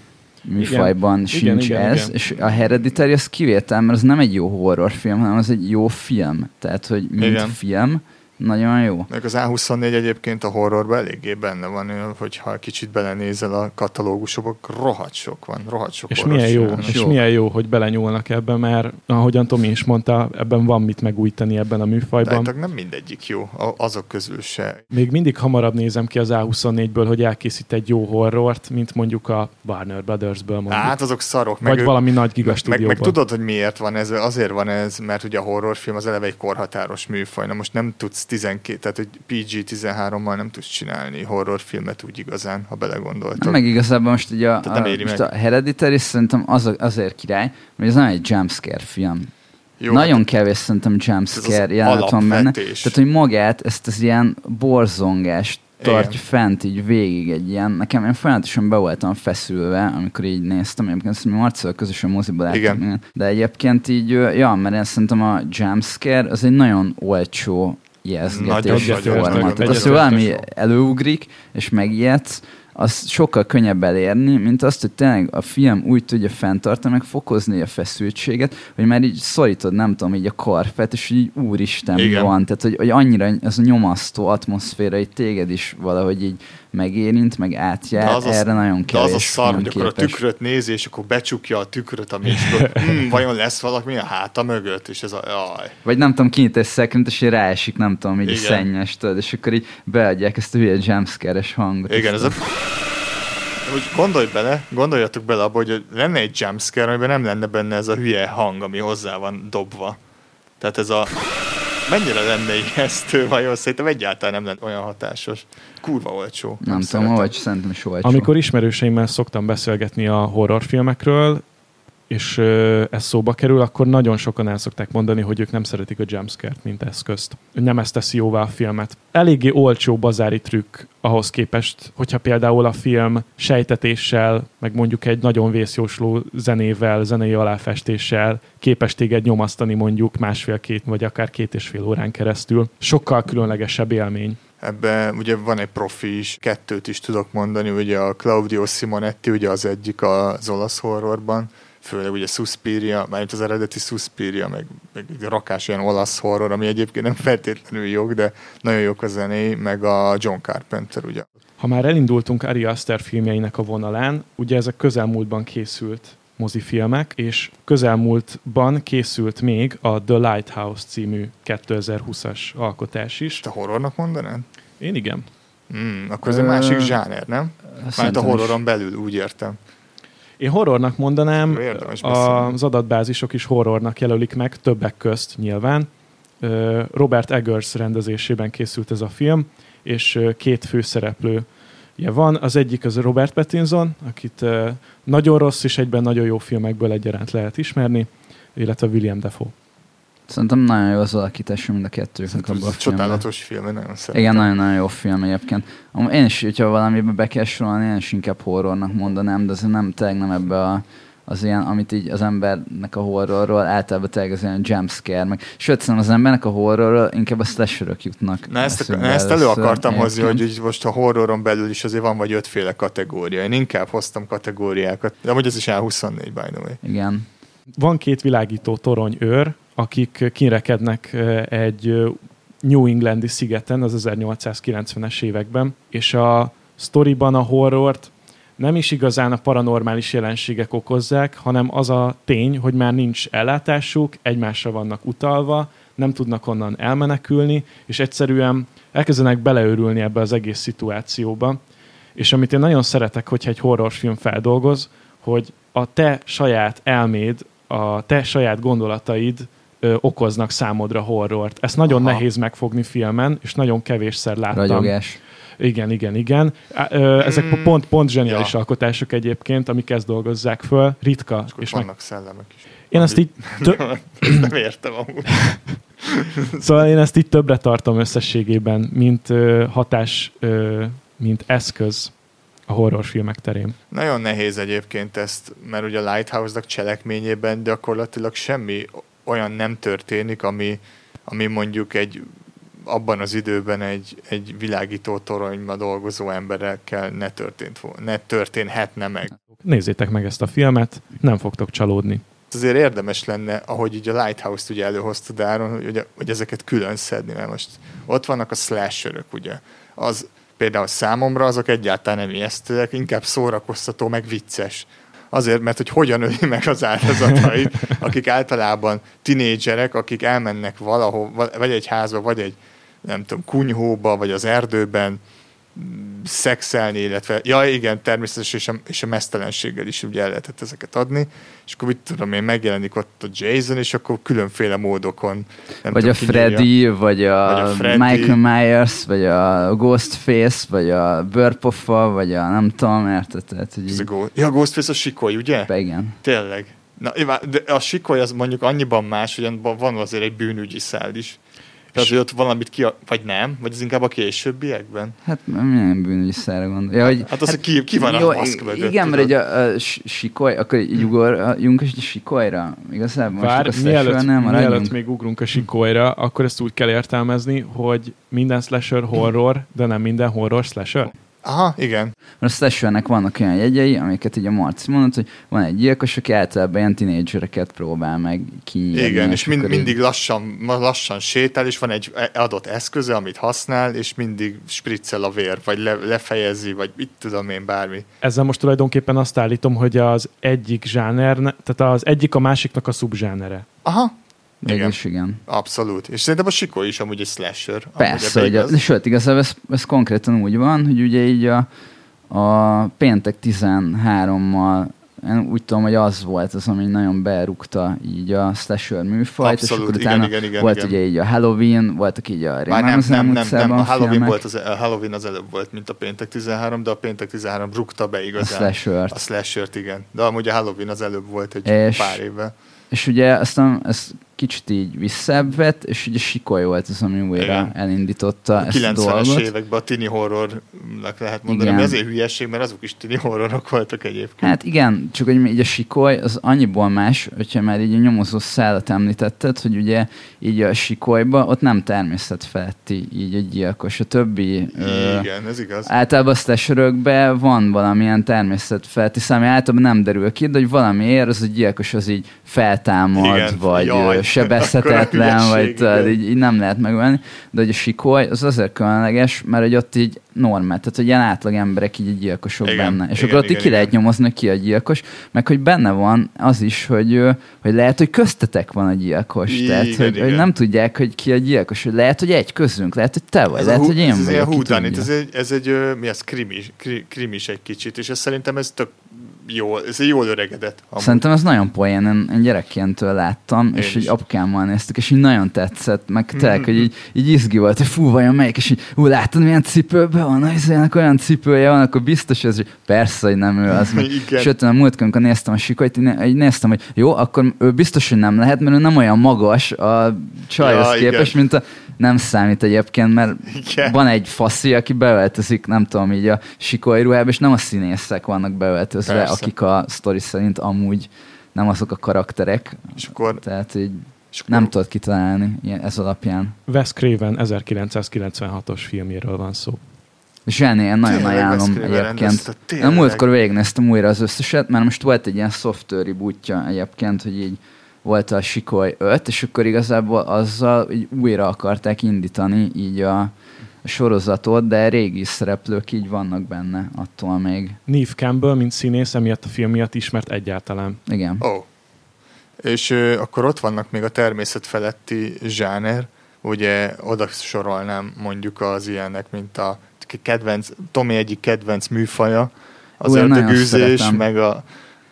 műfajban igen. sincs igen, ez, igen. és a Hereditary az kivétel, mert az nem egy jó horrorfilm, hanem az egy jó film. Tehát, hogy mint igen. film, nagyon jó. Meg az A24 egyébként a horrorban eléggé benne van, hogyha kicsit belenézel a katalógusokba, rohadt sok van, rohadt sok És milyen jó, és jó. milyen jó, hogy belenyúlnak ebbe, mert ahogyan Tomi is mondta, ebben van mit megújítani ebben a műfajban. De nem mindegyik jó, azok közül se. Még mindig hamarabb nézem ki az A24-ből, hogy elkészít egy jó horrort, mint mondjuk a Warner Brothers-ből mondjuk. Hát azok szarok. Meg Vagy ő, valami nagy gigastúdióban. meg, meg, tudod, hogy miért van ez? Azért van ez, mert ugye a horrorfilm az eleve egy korhatáros műfaj. Na most nem tudsz 12, tehát hogy PG-13-mal nem tudsz csinálni horrorfilmet úgy igazán, ha belegondoltad. Meg igazából most ugye a, a, most meg. a Hereditary szerintem az, azért király, mert ez nem egy jumpscare film. Jó, Nagyon hát kevés szerintem jumpscare jelenet van benne. Tehát, hogy magát, ezt az ilyen borzongást tartja Igen. fent így végig egy ilyen, nekem én folyamatosan be voltam feszülve, amikor így néztem, egyébként mi Marcival közösen moziba láttam, de egyébként így, ja, mert én szerintem a jumpscare az egy nagyon olcsó ijesztgetés forma. Tehát az, valami előugrik, és megijedsz, az sokkal könnyebb elérni, mint azt, hogy tényleg a film úgy tudja fenntartani, meg fokozni a feszültséget, hogy már így szorítod, nem tudom, így a karfet, és így úristen Igen. van. Tehát, hogy, hogy annyira az a nyomasztó atmoszféra, hogy téged is valahogy így megérint, meg átjár, az erre a, nagyon kevés De az a szar, hogy akkor a tükröt nézi, és akkor becsukja a tükröt, ami is, hm, vajon lesz valami a háta mögött, és ez a jaj. Vagy nem tudom, kinyit egy szekrint, és így ráesik, nem tudom, így Igen. szennyes, tudod, és akkor így beadják ezt a hülye jumpscare-es hangot. Igen, ez a hogy gondolj bele, gondoljatok bele abba, hogy lenne egy jumpscare, amiben nem lenne benne ez a hülye hang, ami hozzá van dobva. Tehát ez a mennyire lenne ijesztő vajon? Szerintem egyáltalán nem lenne olyan hatásos. Kurva olcsó. Nem, nem tudom, vagy szerintem is olcsó. Amikor ismerőseimmel szoktam beszélgetni a horrorfilmekről, és ez szóba kerül, akkor nagyon sokan el szokták mondani, hogy ők nem szeretik a jumpscare-t, mint eszközt. Nem ezt teszi jóvá a filmet. Eléggé olcsó bazári trükk ahhoz képest, hogyha például a film sejtetéssel, meg mondjuk egy nagyon vészjósló zenével, zenei aláfestéssel képes téged nyomasztani mondjuk másfél-két, vagy akár két és fél órán keresztül. Sokkal különlegesebb élmény. Ebben ugye van egy profi is, kettőt is tudok mondani, ugye a Claudio Simonetti, ugye az egyik az olasz horrorban, főleg ugye Suspiria, mármint az eredeti Suspiria, meg, meg rakás olyan olasz horror, ami egyébként nem feltétlenül jó, de nagyon jók a zené, meg a John Carpenter, ugye. Ha már elindultunk Ari Aster filmjeinek a vonalán, ugye ezek közelmúltban készült mozifilmek, és közelmúltban készült még a The Lighthouse című 2020-as alkotás is. Te horrornak mondanád? Én igen. Mm, akkor ez egy másik zsáner, nem? Mert a horroron belül, úgy értem. Én horrornak mondanám, az adatbázisok is horrornak jelölik meg, többek közt nyilván. Robert Eggers rendezésében készült ez a film, és két főszereplő van, az egyik az Robert Pattinson, akit nagyon rossz és egyben nagyon jó filmekből egyaránt lehet ismerni, illetve William Defoe. Szerintem nagyon jó az alakítás mind a kettőknek abban a filmben. Csodálatos film, nagyon szeretem. Igen, nagyon-nagyon jó film egyébként. Én is, hogyha valamibe be kell sorolni, én is inkább horrornak mondanám, de ez nem tényleg nem ebbe a az ilyen, amit így az embernek a horrorról általában tényleg az ilyen jumpscare, meg sőt, szerintem az embernek a horrorról inkább a slasherök jutnak. Na ezt, na ezt elő akartam hozni, hogy így most a horroron belül is azért van vagy ötféle kategória. Én inkább hoztam kategóriákat. De amúgy ez is A24, by the way. Igen. Van két világító torony őr, akik kirekednek ö, egy New Englandi szigeten az 1890-es években, és a sztoriban a horrort nem is igazán a paranormális jelenségek okozzák, hanem az a tény, hogy már nincs ellátásuk, egymásra vannak utalva, nem tudnak onnan elmenekülni, és egyszerűen elkezdenek beleőrülni ebbe az egész szituációba. És amit én nagyon szeretek, hogyha egy horrorfilm feldolgoz, hogy a te saját elméd, a te saját gondolataid ö, okoznak számodra horrort. Ezt nagyon Aha. nehéz megfogni filmen, és nagyon kevésszer láttam. Ragyogás. Igen, igen, igen. Ezek Mm, pont, pont zseniális ja. alkotások egyébként, amik ezt dolgozzák föl. Ritka. És És meg, vannak szellemek is. én ezt így, tö, nem értem amúgy. [laughs] szóval én ezt így többre tartom összességében, mint ö, hatás, ö, mint eszköz a horrorfilmek terén. Nagyon nehéz egyébként ezt, mert ugye a Lighthouse-nak cselekményében gyakorlatilag semmi olyan nem történik, ami, ami mondjuk egy abban az időben egy, egy világító toronyban dolgozó emberekkel ne, történt, ne történhetne meg. Nézzétek meg ezt a filmet, nem fogtok csalódni. Azért érdemes lenne, ahogy így a Lighthouse-t ugye előhoztad Áron, hogy, hogy, hogy ezeket külön szedni, mert most ott vannak a slasherök, ugye. Az például számomra azok egyáltalán nem ijesztőek, inkább szórakoztató, meg vicces. Azért, mert hogy hogyan öli meg az áldozatait, [laughs] akik általában tinédzserek, akik elmennek valahol, vagy egy házba, vagy egy nem tudom, kunyhóba, vagy az erdőben szexelni, illetve, ja igen, természetesen, és a, és a mesztelenséggel is ugye el lehetett ezeket adni, és akkor mit tudom én, megjelenik ott a Jason, és akkor különféle módokon. Nem Vagy tudom, a. Freddy, vagy a, Vagy a Freddy. Michael Myers, vagy a Ghostface, vagy a Börpofa, vagy a nem tudom, érted? Tehát, hogy a így, Go- ja, Ghostface a sikoly, ugye? igen. Tényleg. Na, de a sikoly az mondjuk annyiban más, hogy van azért egy bűnügyi szál is. Tehát, hogy ott valamit ki, vagy nem, vagy ez inkább a későbbiekben? Hát milyen bűnügyi szára gondol. Ja, hogy, Hát az, hogy ki, ki van jó, a maszk mögött. Igen, mert egy a, a sikoly, akkor így ugorjunk egy sikolyra. Igazából most Bár a mielőtt, maradjunk. mielőtt még ugrunk a sikolyra, akkor ezt úgy kell értelmezni, hogy minden slasher horror, de nem minden horror slasher. Aha, igen. Mert a slashernek vannak olyan jegyei, amiket így a Marci mondott, hogy van egy gyilkos, aki általában ilyen tinédzsereket próbál meg kinyírni. Igen, és mind, akkor így- mindig lassan, lassan sétál, és van egy adott eszköze, amit használ, és mindig spriccel a vér, vagy le, lefejezi, vagy mit tudom én, bármi. Ezzel most tulajdonképpen azt állítom, hogy az egyik zsáner, tehát az egyik a másiknak a szubzsánere. Aha, Végülis igen. abszolút. És szerintem a sikoly is amúgy egy slasher. Persze, hogy a, igaz. sőt, igazából ez, ez konkrétan úgy van, hogy ugye így a, a péntek 13-mal én úgy tudom, hogy az volt az, ami nagyon berúgta így a slasher műfajt, és Abszolút, akkor igen, utána igen, igen, volt igen. ugye így a Halloween, voltak így a Már nem, nem, nem, nem, a Halloween, filmek, volt az, a Halloween az előbb volt, mint a péntek 13, de a péntek 13 rúgta be a igazán. slasher A slashert, igen. De amúgy a Halloween az előbb volt egy És- pár évvel. És ugye aztán ez kicsit így visszavett, és ugye Sikoly volt az, ami újra Igen. elindította A ezt a 90-es dolgot. években a tini horrornak lehet mondani, Igen. ami azért hülyeség, mert azok is tini horrorok voltak egyébként. Hát igen, csak hogy így a sikoly az annyiból más, hogyha már így a nyomozó szállat említetted, hogy ugye így a sikolyba ott nem természet feletti így egy gyilkos. A többi ö, Igen, ez igaz. általában a van valamilyen természet feletti szám, általában nem derül ki, de hogy valamiért az a gyilkos az így feltámad, Igen, vagy jaj, ö, sebezhetetlen, vagy így, így nem lehet megölni, de hogy a sikoly az azért különleges, mert hogy ott így normál, tehát hogy ilyen átlag emberek így gyilkosok Igen, benne. És igen, akkor ott igen, ki lehet igen. nyomozni, hogy ki a gyilkos, meg hogy benne van az is, hogy, hogy lehet, hogy köztetek van a gyilkos. Igen, tehát, hogy, igen. hogy nem tudják, hogy ki a gyilkos. Hogy lehet, hogy egy közünk, lehet, hogy te vagy, Ez lehet, a, hogy én ez vagyok. tudja. ez egy, ez egy mi az, krimis, kri, krimis egy kicsit, és ez szerintem ez tök jól, ez jól öregedett. Amúgy. Szerintem ez nagyon poén, én, én gyerekként láttam, Én és is. így apukámmal néztük, és így nagyon tetszett, meg Mhm. tényleg, hogy így, így izgi volt, hogy fú, vajon melyik, és így, ú, látod, milyen cipőben van, izének olyan cipője van, akkor biztos ez, hogy persze, hogy nem ő az. [laughs] Igen. Sőt, a múltkor, amikor néztem a sikolyt, így né- így néztem, hogy jó, akkor ő biztos, hogy nem lehet, mert ő nem olyan magas a csajhoz Ja, képest, mint a nem számít egyébként, mert Igen. van egy faszi, aki beöltözik, nem tudom, így a sikoly ruhába, és nem a színészek vannak beöltözve, Persze. akik a sztori szerint amúgy nem azok a karakterek, És akkor, tehát így és akkor nem tudod kitalálni ilyen- ez alapján. Wes Craven 1996-os filmjéről van szó. Zseni, én nagyon Tényleg ajánlom egyébként. rendezte, Én múltkor végignéztem újra az összeset, mert most volt egy ilyen software rebootja egyébként, hogy így volt a Sikoly 5, és akkor igazából azzal így újra akarták indítani így a, a sorozatot, de régi szereplők így vannak benne attól még. Neve Campbell, mint színész, emiatt a film miatt ismert egyáltalán. Igen. Ó. Oh. És ö, akkor ott vannak még a természet feletti zsáner, ugye oda sorolnám mondjuk az ilyenek, mint a kedvenc, Tomi egyik kedvenc műfaja, az nagyon ördögűzés, meg a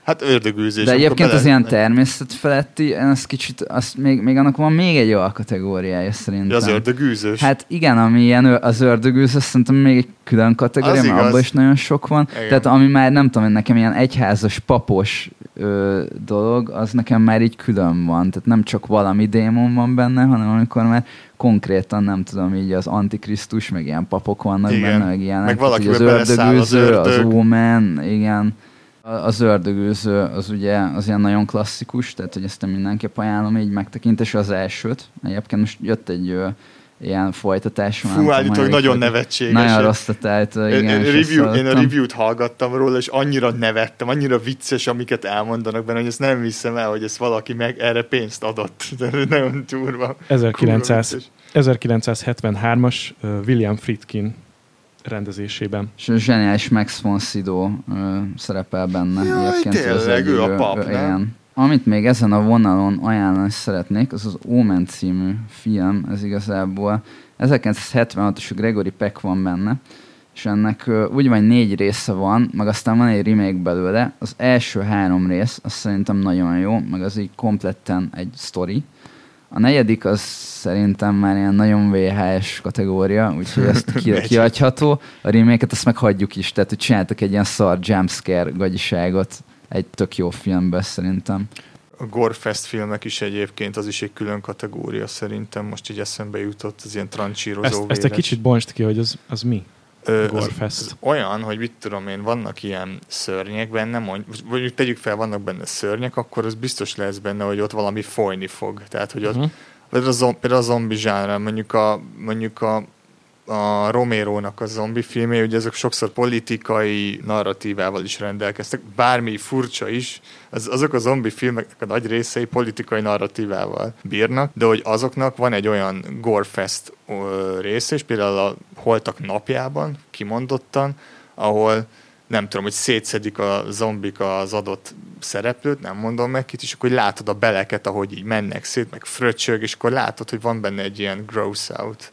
Hát ördögűzés. De egyébként bele- az ilyen természet feletti, én az kicsit, azt még, még annak van még egy olyan kategóriája szerintem. Ja, az ördögűzős. Hát igen, ami ilyen az ördögűz, azt szerintem még egy külön kategória, Az mert abban is nagyon sok van. Igen. Tehát ami már nem tudom, nekem ilyen egyházas, papos ö, dolog, az nekem már így külön van. Tehát nem csak valami démon van benne, hanem amikor már konkrétan nem tudom, így az antikrisztus, meg ilyen papok vannak Igen. benne, meg ilyenek. Meg beleszáll az ördögűző, az ördög. ómen, igen. Az ördögűző az ugye az ilyen nagyon klasszikus, tehát hogy ezt mindenképp ajánlom így megtekintés az elsőt. Egyébként most jött egy ö, ilyen folytatás. Fú, állítólag nagyon nevetséges. Nagyon rossz a title, Én, igen. én, review, én a review-t hallgattam róla, és annyira nevettem, annyira vicces, amiket elmondanak benne, hogy ezt nem hiszem el, hogy ezt valaki meg erre pénzt adott. [laughs] De nagyon durva. 1900, Kurva vicces. 1973-as ö, William Friedkin rendezésében. És a zseniális Max von Sydow szerepel benne. Jaj, tényleg, ő a ö, pap, ö, nem? igen. Amit még ezen a vonalon ajánlani szeretnék, az az Omen című film, ez igazából 1976-os Gregory Peck van benne, és ennek úgy van négy része van, meg aztán van egy remake belőle. Az első három rész, az szerintem nagyon jó, meg az így kompletten egy story. A negyedik az szerintem már ilyen nagyon VHS kategória, úgyhogy ezt ki, [laughs] kiadható. A remake-et azt meg hagyjuk is, tehát hogy csináltak egy ilyen szar jumpscare gagyiságot egy tök jó filmbe szerintem. A Gorefest filmek is egyébként, az is egy külön kategória szerintem, most így eszembe jutott, az ilyen trancsírozó Ezt, ezt egy véres. kicsit bontsd ki, hogy az, az mi? Az olyan, hogy mit tudom én, vannak ilyen szörnyek benne, mondj, vagy tegyük fel, vannak benne szörnyek, akkor az biztos lesz benne, hogy ott valami folyni fog. Tehát, hogy ott, Uh-huh. például a, zom, például a zombi zsánra, mondjuk a, mondjuk a, a Romero-nak a zombi filmé, ugye ezek sokszor politikai narratívával is rendelkeztek, bármi furcsa is, az, azok a zombi filmeknek a nagy részei politikai narratívával bírnak, de hogy azoknak van egy olyan gorefest része, és például a Holtak napjában kimondottan, ahol nem tudom, hogy szétszedik a zombik az adott szereplőt, nem mondom meg kit, és akkor hogy látod a beleket, ahogy így mennek szét, meg fröccsög, és akkor látod, hogy van benne egy ilyen gross out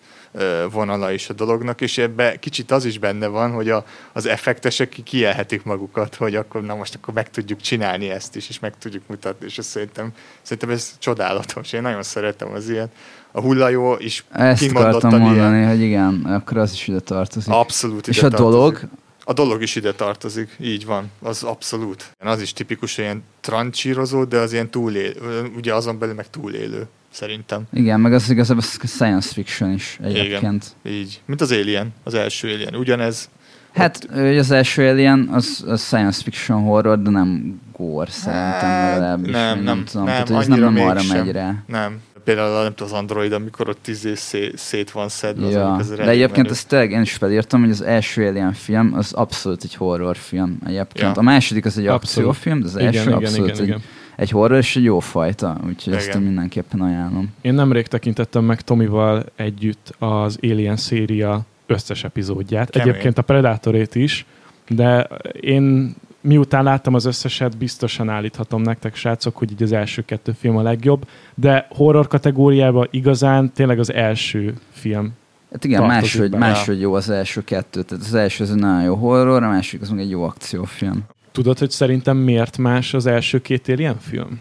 vonala is a dolognak, és ebbe kicsit az is benne van, hogy a, az effektesek ki- kielhetik magukat, hogy akkor na most akkor meg tudjuk csinálni ezt is, és meg tudjuk mutatni, és ez szerintem, szerintem ez csodálatos. Én nagyon szeretem az ilyet. A hullajó is Ezt kimondottan mondani, ilyen. hogy igen, akkor az is ide tartozik. Abszolút És ide a dolog. A dolog is ide tartozik, így van, az abszolút. Az is tipikus ilyen trancsírozó, de az ilyen túlélő, ugye azon belül meg túlélő, szerintem. igen, meg az igazából science fiction is egyébként. Így. Mint az Alien, az első Alien. Ugyanez. Hát ö, az első Alien az, az science fiction horror, de nem gore szerintem Hát, legalábbis. nem, vagy nem, tudom. nem, Tehát, ez nem, nem arra mégsem. megy rá. Nem. Például nem tudom, az Android, amikor ott tíz szét, szét van szedve. Ja. azok, az De egyébként menő. ezt tényleg én is felírtam, hogy az első Alien film az abszolút egy horrorfilm egyébként. Ja. A második az egy Abszolút. akciófilm, de az Igen, első igen, abszolút igen, egy, igen. Egy horror és egy jó fajta, úgyhogy ezt Igen. én mindenképpen ajánlom. Én nemrég tekintettem meg Tomival együtt az Alien széria összes epizódját. Kemény. Egyébként a Predatorét is, de én miután láttam az összeset, biztosan állíthatom nektek, srácok, hogy így az első kettő film a legjobb, de horror kategóriában igazán tényleg az első film. Hát igen, máshogy, bele. máshogy jó az első kettő. Tehát az első az egy nagyon jó horror, a másik az meg egy jó akciófilm. Tudod, hogy szerintem miért más az első két Alien film?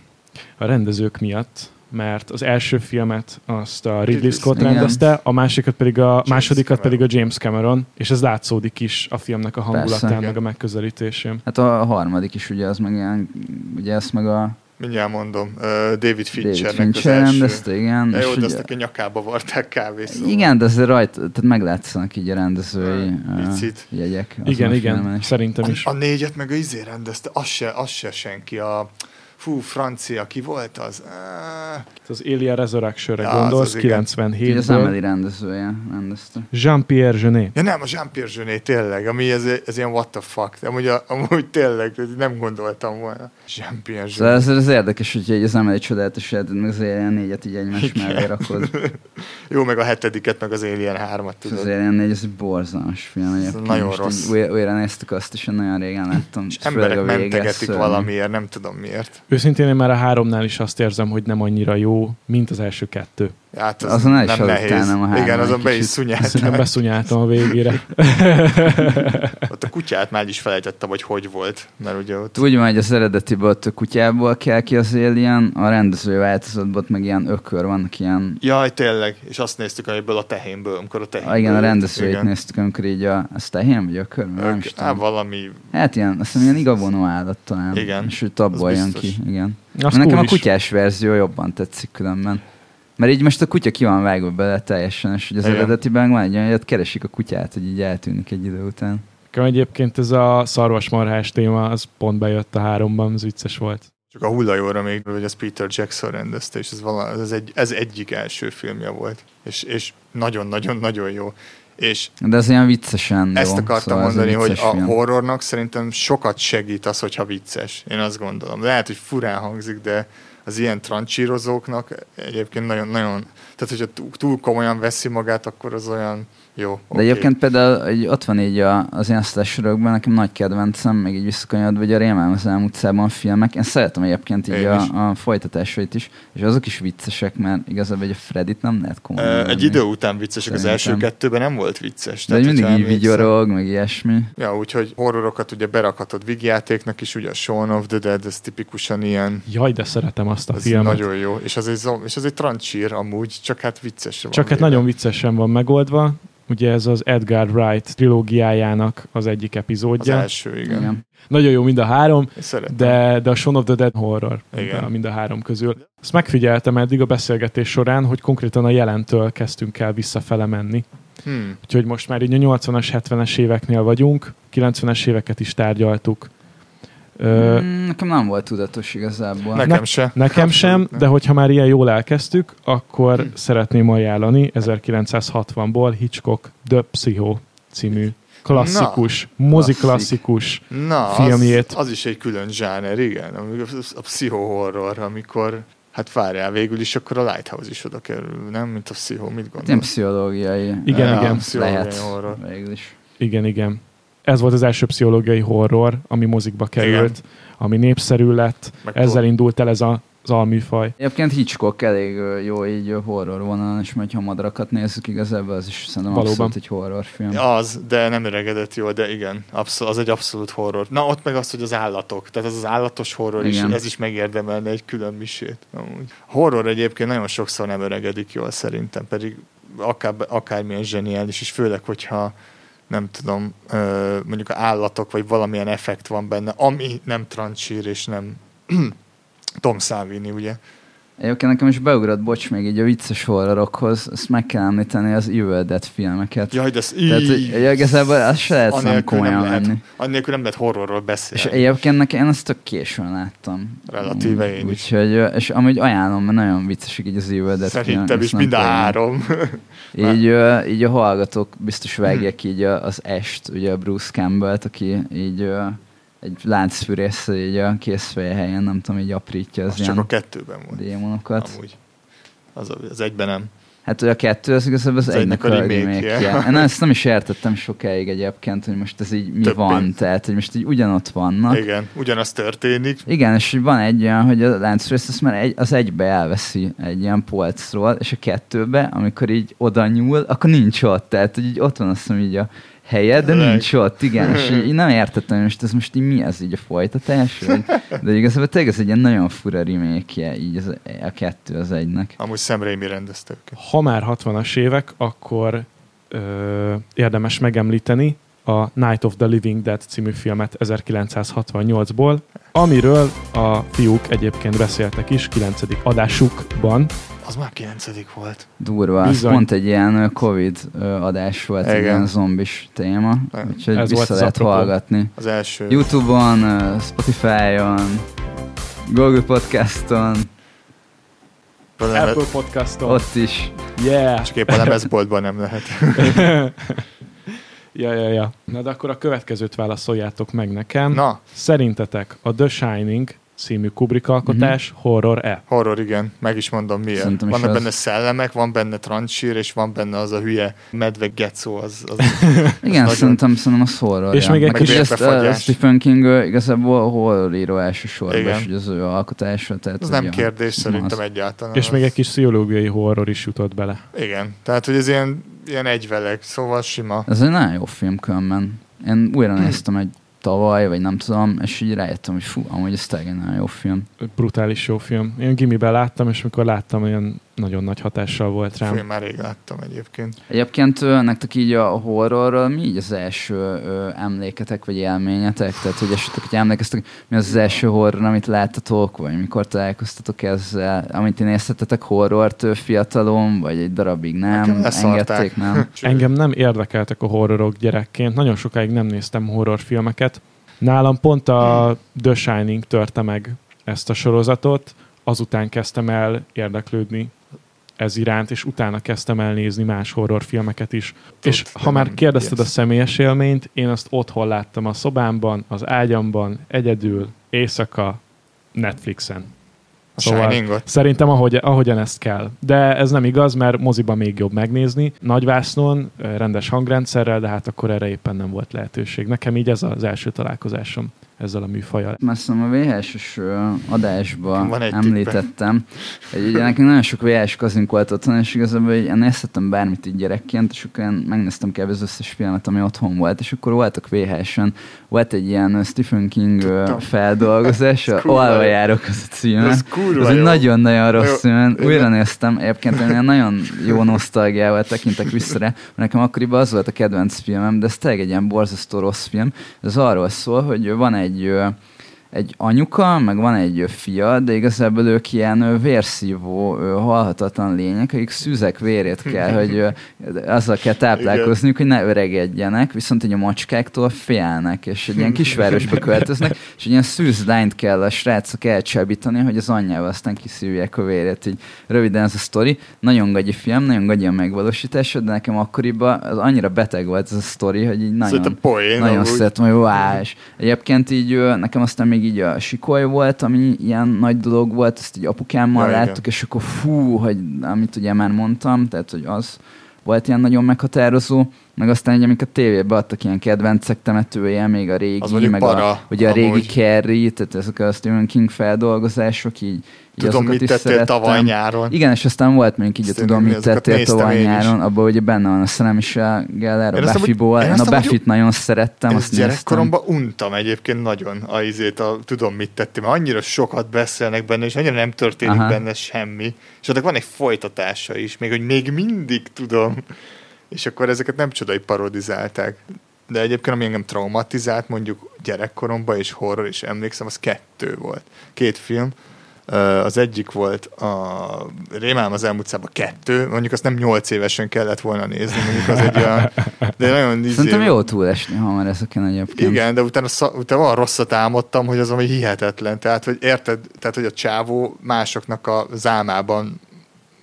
A rendezők miatt, mert az első filmet azt a Ridley Scott Igen. rendezte, a másikat pedig a James másodikat Cameron. pedig a James Cameron, és ez látszódik is a filmnek a hangulatán, Persze. meg a megközelítésén. Hát a harmadik is ugye az meg ilyen, ugye ezt meg a Mindjárt mondom, uh, David David Finchernek az Fincher első. rendezte, igen. De és jó, de ugye- azt a nyakába varták kávészóval. Igen, de azért rajta, tehát meglátszanak így a rendezői uh, Picit. jegyek. azon Igen, a igen, filmen szerintem is. A, a négyet meg a izé rendezte, az se, az se senki. A, fú, francia, ki volt az? Uh, Az Alien Resurrection-re Ja, gondolsz, az az 97-ből. Emily rendezője rendezte. Jean-Pierre Jeunet. ja nem, a Jean-Pierre Jeunet, tényleg, ami ez, ez ilyen what the fuck. De amúgy, a, amúgy tényleg, nem gondoltam volna. Jean-Pierre Szóval Jeunet. ez, ez érdekes, hogy így az Emily csodálatos életed, meg az Alien négyet így egymás mellé rakod. [laughs] Jó, meg a hetediket, meg az Alien 3-at, És tudod. az Alien négy, ez egy borzalmas film egyébként. nagyon Most rossz. Újra, néztük azt, és nagyon régen láttam. És emberek mentegetik valamiért, nem tudom miért. Őszintén én már a háromnál is azt érzem, hogy nem annyira jó, mint az első kettő. Hát az Azon is nem aludtál, nehéz. nem a Igen, azon be is kicsit. Szerintem szunyáltam. beszunyáltam a végére. [laughs] Ott a kutyát már is felejtettem, hogy hogy volt. Mert ugye ott Úgy van, hogy az eredetiben ott a kutyából kell ki az Alien, a rendező változatban ott meg ilyen ökör, vannak ilyen Jaj, tényleg. És azt néztük, amiből a tehénből, amikor a tehénből. Ah, igen, a jött. rendezőit Igen. néztük, amikor így a, az tehén vagy ökör? Nem is á, tudom. valami... Hát ilyen, azt hiszem ilyen igavonó állat talán. Igen, És hogy abból jön ki, igen. Az Nekem cool a is. kutyás verzió jobban tetszik különben. Mert így most a kutya ki van vágva bele teljesen, és hogy az Igen. eredetiben van egy olyan, hogy keresik a kutyát, hogy így eltűnik egy idő után. Nekem egyébként ez a szarvasmarhás téma, az pont bejött a háromban, az vicces volt. Csak a hullajóra még, hogy ez Peter Jackson rendezte, és ez, vala, ez, egy, ez egyik első filmje volt. És, és nagyon-nagyon-nagyon jó. És De ez ilyen viccesen jó. ezt akartam szóval mondani, hogy a film. horrornak szerintem sokat segít az, hogyha vicces. Én azt gondolom. Lehet, hogy furán hangzik, de az ilyen trancsírozóknak egyébként nagyon, nagyon tehát hogyha túl komolyan veszi magát, akkor az olyan jó. De oké. egyébként például így ott van így a, az ilyen slasherökben, nekem nagy kedvencem, meg így visszakanyarod, vagy a Rémám az elmúlt utcában a filmek. Én szeretem egyébként így Én a, is. a, folytatásait is, és azok is viccesek, mert igazából egy a Fredit nem lehet komolyan venni. Egy idő után viccesek, az első kettőben nem volt vicces. De hogy mindig így vigyorog, meg ilyesmi. Ja, úgyhogy horrorokat ugye berakhatod vígjátéknak is, ugye a Shaun of the Dead, ez tipikusan ilyen, Jaj, de szeretem azt a az filmet. nagyon jó, és az egy, és az egy trancsír amúgy, csak hát vicces van. Csak hát nagyon viccesen van megoldva. Ugye ez az Edgar Wright trilógiájának az egyik Az epizódja. első, igen. igen. Nagyon jó mind a három, de, de a Shaun of the Dead horror mind Igen. a, mind a három közül. Ezt megfigyeltem eddig a beszélgetés során, hogy konkrétan a jelentől kezdtünk el visszafele menni. Hmm. Úgyhogy most már így a 80-as, 70-es éveknél vagyunk, 90-es éveket is tárgyaltuk. Ö, Mm, Nekem nem volt tudatos igazából. Nekem Ne- se. Nekem sem, nem. de hogyha már ilyen jól elkezdtük, akkor Hm. szeretném ajánlani 1960-ból Hitchcock The Psycho című klasszikus, moziklasszikus. Na, filmjét. Az, az, is egy külön zsáner, igen. A, pszichohorror, amikor Hát várjál, végül is akkor a Lighthouse is oda kerül, nem? Mint a pszichó, mit Nem gondolsz? pszichológiai. Igen, eh, igen. pszichológiai Lehet. horror. Végül is. Igen, igen. Ez volt az első pszichológiai horror, ami mozikba került, ami népszerű lett. Meg Ezzel indult el ez a, az alműfaj. Egyébként Hitchcock elég jó így horror vonalon, és majd ha madarakat nézzük igazából, az is szerintem Valóban. abszolút egy horrorfilm. Az, de nem öregedett jól, de igen, abszol- az egy abszolút horror. Na, ott meg az, hogy az állatok. Tehát az az állatos horror is, Igen. ez is megérdemelne egy külön misét. Amúgy. Horror egyébként nagyon sokszor nem öregedik jól szerintem, pedig akár, akármilyen zseniális, és főleg, hogyha nem tudom, mondjuk állatok, vagy valamilyen effekt van benne, ami nem trancsír, és nem [clears throat] Tom Savini, ugye? Egyébként nekem is beugrott, bocs, még így a vicces horrorokhoz, ezt meg kell említeni az Evil Dead filmeket. Jaj, de ez Tehát, hogy igazából azt se lehet nem komolyan nem lehet, venni. annélkül nem lehet horrorról És beszélni. egyébként nekem én ezt tök későn láttam. Relatíve én is. Úgyhogy, és amúgy ajánlom, mert nagyon viccesek így az Evil Dead Szerintem filmek, is mind a három. [laughs] Így, így a hallgatók biztos vágják így az est, ugye a Bruce Campbell-t, aki így egy láncfűrész így a készfeje helyen, nem tudom, így aprítja az, Az csak a kettőben volt. démonokat. Amúgy. Az, az egyben nem. Hát hogy a kettő, az igazából az, Az egynek egynek a remake. [laughs] Én ezt nem is értettem sokáig egyébként, hogy most ez így mi Több van, pénz. tehát hogy most így ugyanott vannak. Igen, ugyanaz történik. Igen, és van egy olyan, hogy a láncfűrész azt már egy, az egybe elveszi egy ilyen polcról, és a kettőbe, amikor így oda nyúl, akkor nincs ott. Tehát hogy így ott van azt hiszem így a helye, de Leg. nincs ott, igen, és így nem értettem, hogy most ez most így mi ez így a folytatás, vagy, de igazából tényleg ez egy ilyen nagyon fura remake így az, a kettő az egynek. Amúgy Sam Raimi rendezte. Ha már 60-as évek, akkor ö, érdemes megemlíteni a Night of the Living Dead című filmet 1968-ból, amiről a fiúk egyébként beszéltek is 9. adásukban. Az már kilencedik volt. Durva, az Bizony. pont egy ilyen Covid adás volt, egy Igen. ilyen zombis téma, Igen. úgyhogy Ez volt vissza az lehet apropó. hallgatni. Az első. Youtube-on, Spotify-on, Google Podcast-on, Apple Podcaston. ott is. Yeah! csak épp a lemezboltban nem lehet. [laughs] ja, ja, ja. Na de akkor a következőt válaszoljátok meg nekem. Na, Szerintetek a The Shining című Kubrick alkotás Mhm. horror-e? horror, igen. Meg is mondom miért. Szerintem is Vannak az. benne szellemek, van benne trancsír, és van benne az a hülye medve gecó. Az, az [laughs] Igen, nagyon- szerintem, szerintem az horror. És még egy Meg kis ezt, uh. Stephen King ö, igazából horroríró elsősorban, Igen. és az ő alkotása. Tehát az ugye nem kérdés az. szerintem egyáltalán. És Az- még egy kis pszichológiai horror is jutott bele. Igen, tehát hogy ez ilyen, ilyen egyveleg, szóval sima. Ez egy nagyon jó film különben. Én újra néztem egy tavaly, vagy nem tudom, és így rájöttem, hogy fú, amúgy ez tényleg egy nagyon jó film. Brutális jó film. Én gimiben láttam, és mikor láttam, olyan nagyon nagy hatással volt rám. Film már rég láttam egyébként. Egyébként nektek így a horrorról mi így az első ö, emléketek, vagy élményetek? Tehát, hogy esetleg, hogy emlékeztek, mi az az első horror, amit láttatok, vagy mikor találkoztatok ezzel, amit én néztetek horrort fiatalon, vagy egy darabig nem, engedték, nem? [laughs] Engem nem érdekeltek a horrorok gyerekként. Nagyon sokáig nem néztem horrorfilmeket. Nálam pont a The Shining törte meg ezt a sorozatot, azután kezdtem el érdeklődni ez iránt, és utána kezdtem el nézni más horrorfilmeket is. és de ha már kérdezted a ilyesz. személyes élményt, én azt otthon láttam a szobámban, az ágyamban, egyedül, éjszaka, Netflixen. A Szóval- Shiningot. Szerintem ahogy, ahogyan ezt kell. De ez nem igaz, mert moziban még jobb megnézni. Nagyvásznon, ö, rendes hangrendszerrel, de hát akkor erre éppen nem volt lehetőség. Nekem így ez az első találkozásom ezzel a műfajjal. Szerintem a VHS-es adásban említettem, hogy ugye nekünk nagyon sok VHS kazink volt otthon, és igazából én nézhettem bármit így gyerekként, és akkor én megnéztem kb. az összes filmet, ami otthon volt, és akkor voltak VHS-en, volt egy ilyen Stephen King Tudtam. feldolgozás, [laughs] Alva járok az a címe. Ez kurva Ez egy nagyon-nagyon rossz film. Újra néztem, egyébként én ilyen nagyon jó nosztalgiával tekintek vissza rá, mert nekem akkoriban az volt a kedvenc filmem, de ez tényleg egy ilyen borzasztó rossz film. Ez arról szól, hogy van egy ö, egy anyuka, meg van egy fia, de igazából ők ilyen vérszívó, halhatatlan lények, akik szűzek vérét kell, hogy azzal kell táplálkozniuk, hogy ne öregedjenek, viszont így a macskáktól félnek, és egy ilyen kisvárosba költöznek, és egy ilyen szűz lányt kell a srácok elcsábítani, hogy az anyjával aztán kiszívják a vérét. Így röviden ez a sztori. Nagyon gagyi film, nagyon gagyi a megvalósítása, de nekem akkoriban az annyira beteg volt ez a sztori, hogy így nagyon... Poén. Nagyon szeretem, hogy wow, és egyébként így nekem aztán még így a sikoly volt, ami ilyen nagy dolog volt, ezt így apukámmal Ja, ja, igen. láttuk, és akkor fú, hogy amit ugye már mondtam, tehát hogy az volt ilyen nagyon meghatározó, meg aztán így, amikor a tévébe adtak ilyen kedvencek temetője, még a régi, Az meg para, a, ugye a régi. Carrie, tehát ezek a Stephen King feldolgozások, így, így Tudom, mit is tettél szerettem. tavaly nyáron. Igen, és aztán volt még így, a tudom, mit tettél tavaly is. nyáron, abban ugye benne van a Michelle Gellar, a Én azt Buffy-ból, én a Buffy-t nagyon szerettem, azt gyerekkoromban untam egyébként nagyon a izét, a tudom mit tettem, mert annyira sokat beszélnek benne, és annyira nem történik. Aha. benne semmi. És annak van egy folytatása is, még hogy még mindig tudom. És akkor ezeket nem csoda, hogy parodizálták. De egyébként, ami engem traumatizált, mondjuk gyerekkoromban és horror, és emlékszem, az kettő volt. Két film. Az egyik volt a Rémálom az elmúlt szában kettő, mondjuk azt nem nyolc évesen kellett volna nézni, mondjuk az egy olyan, de nagyon izé, Szerintem jó túlesni, ha már ezeken egyébként. igen, de utána, utána olyan rosszat álmodtam, hogy az ami hihetetlen. Tehát, hogy érted, tehát, hogy a csávó másoknak a zámában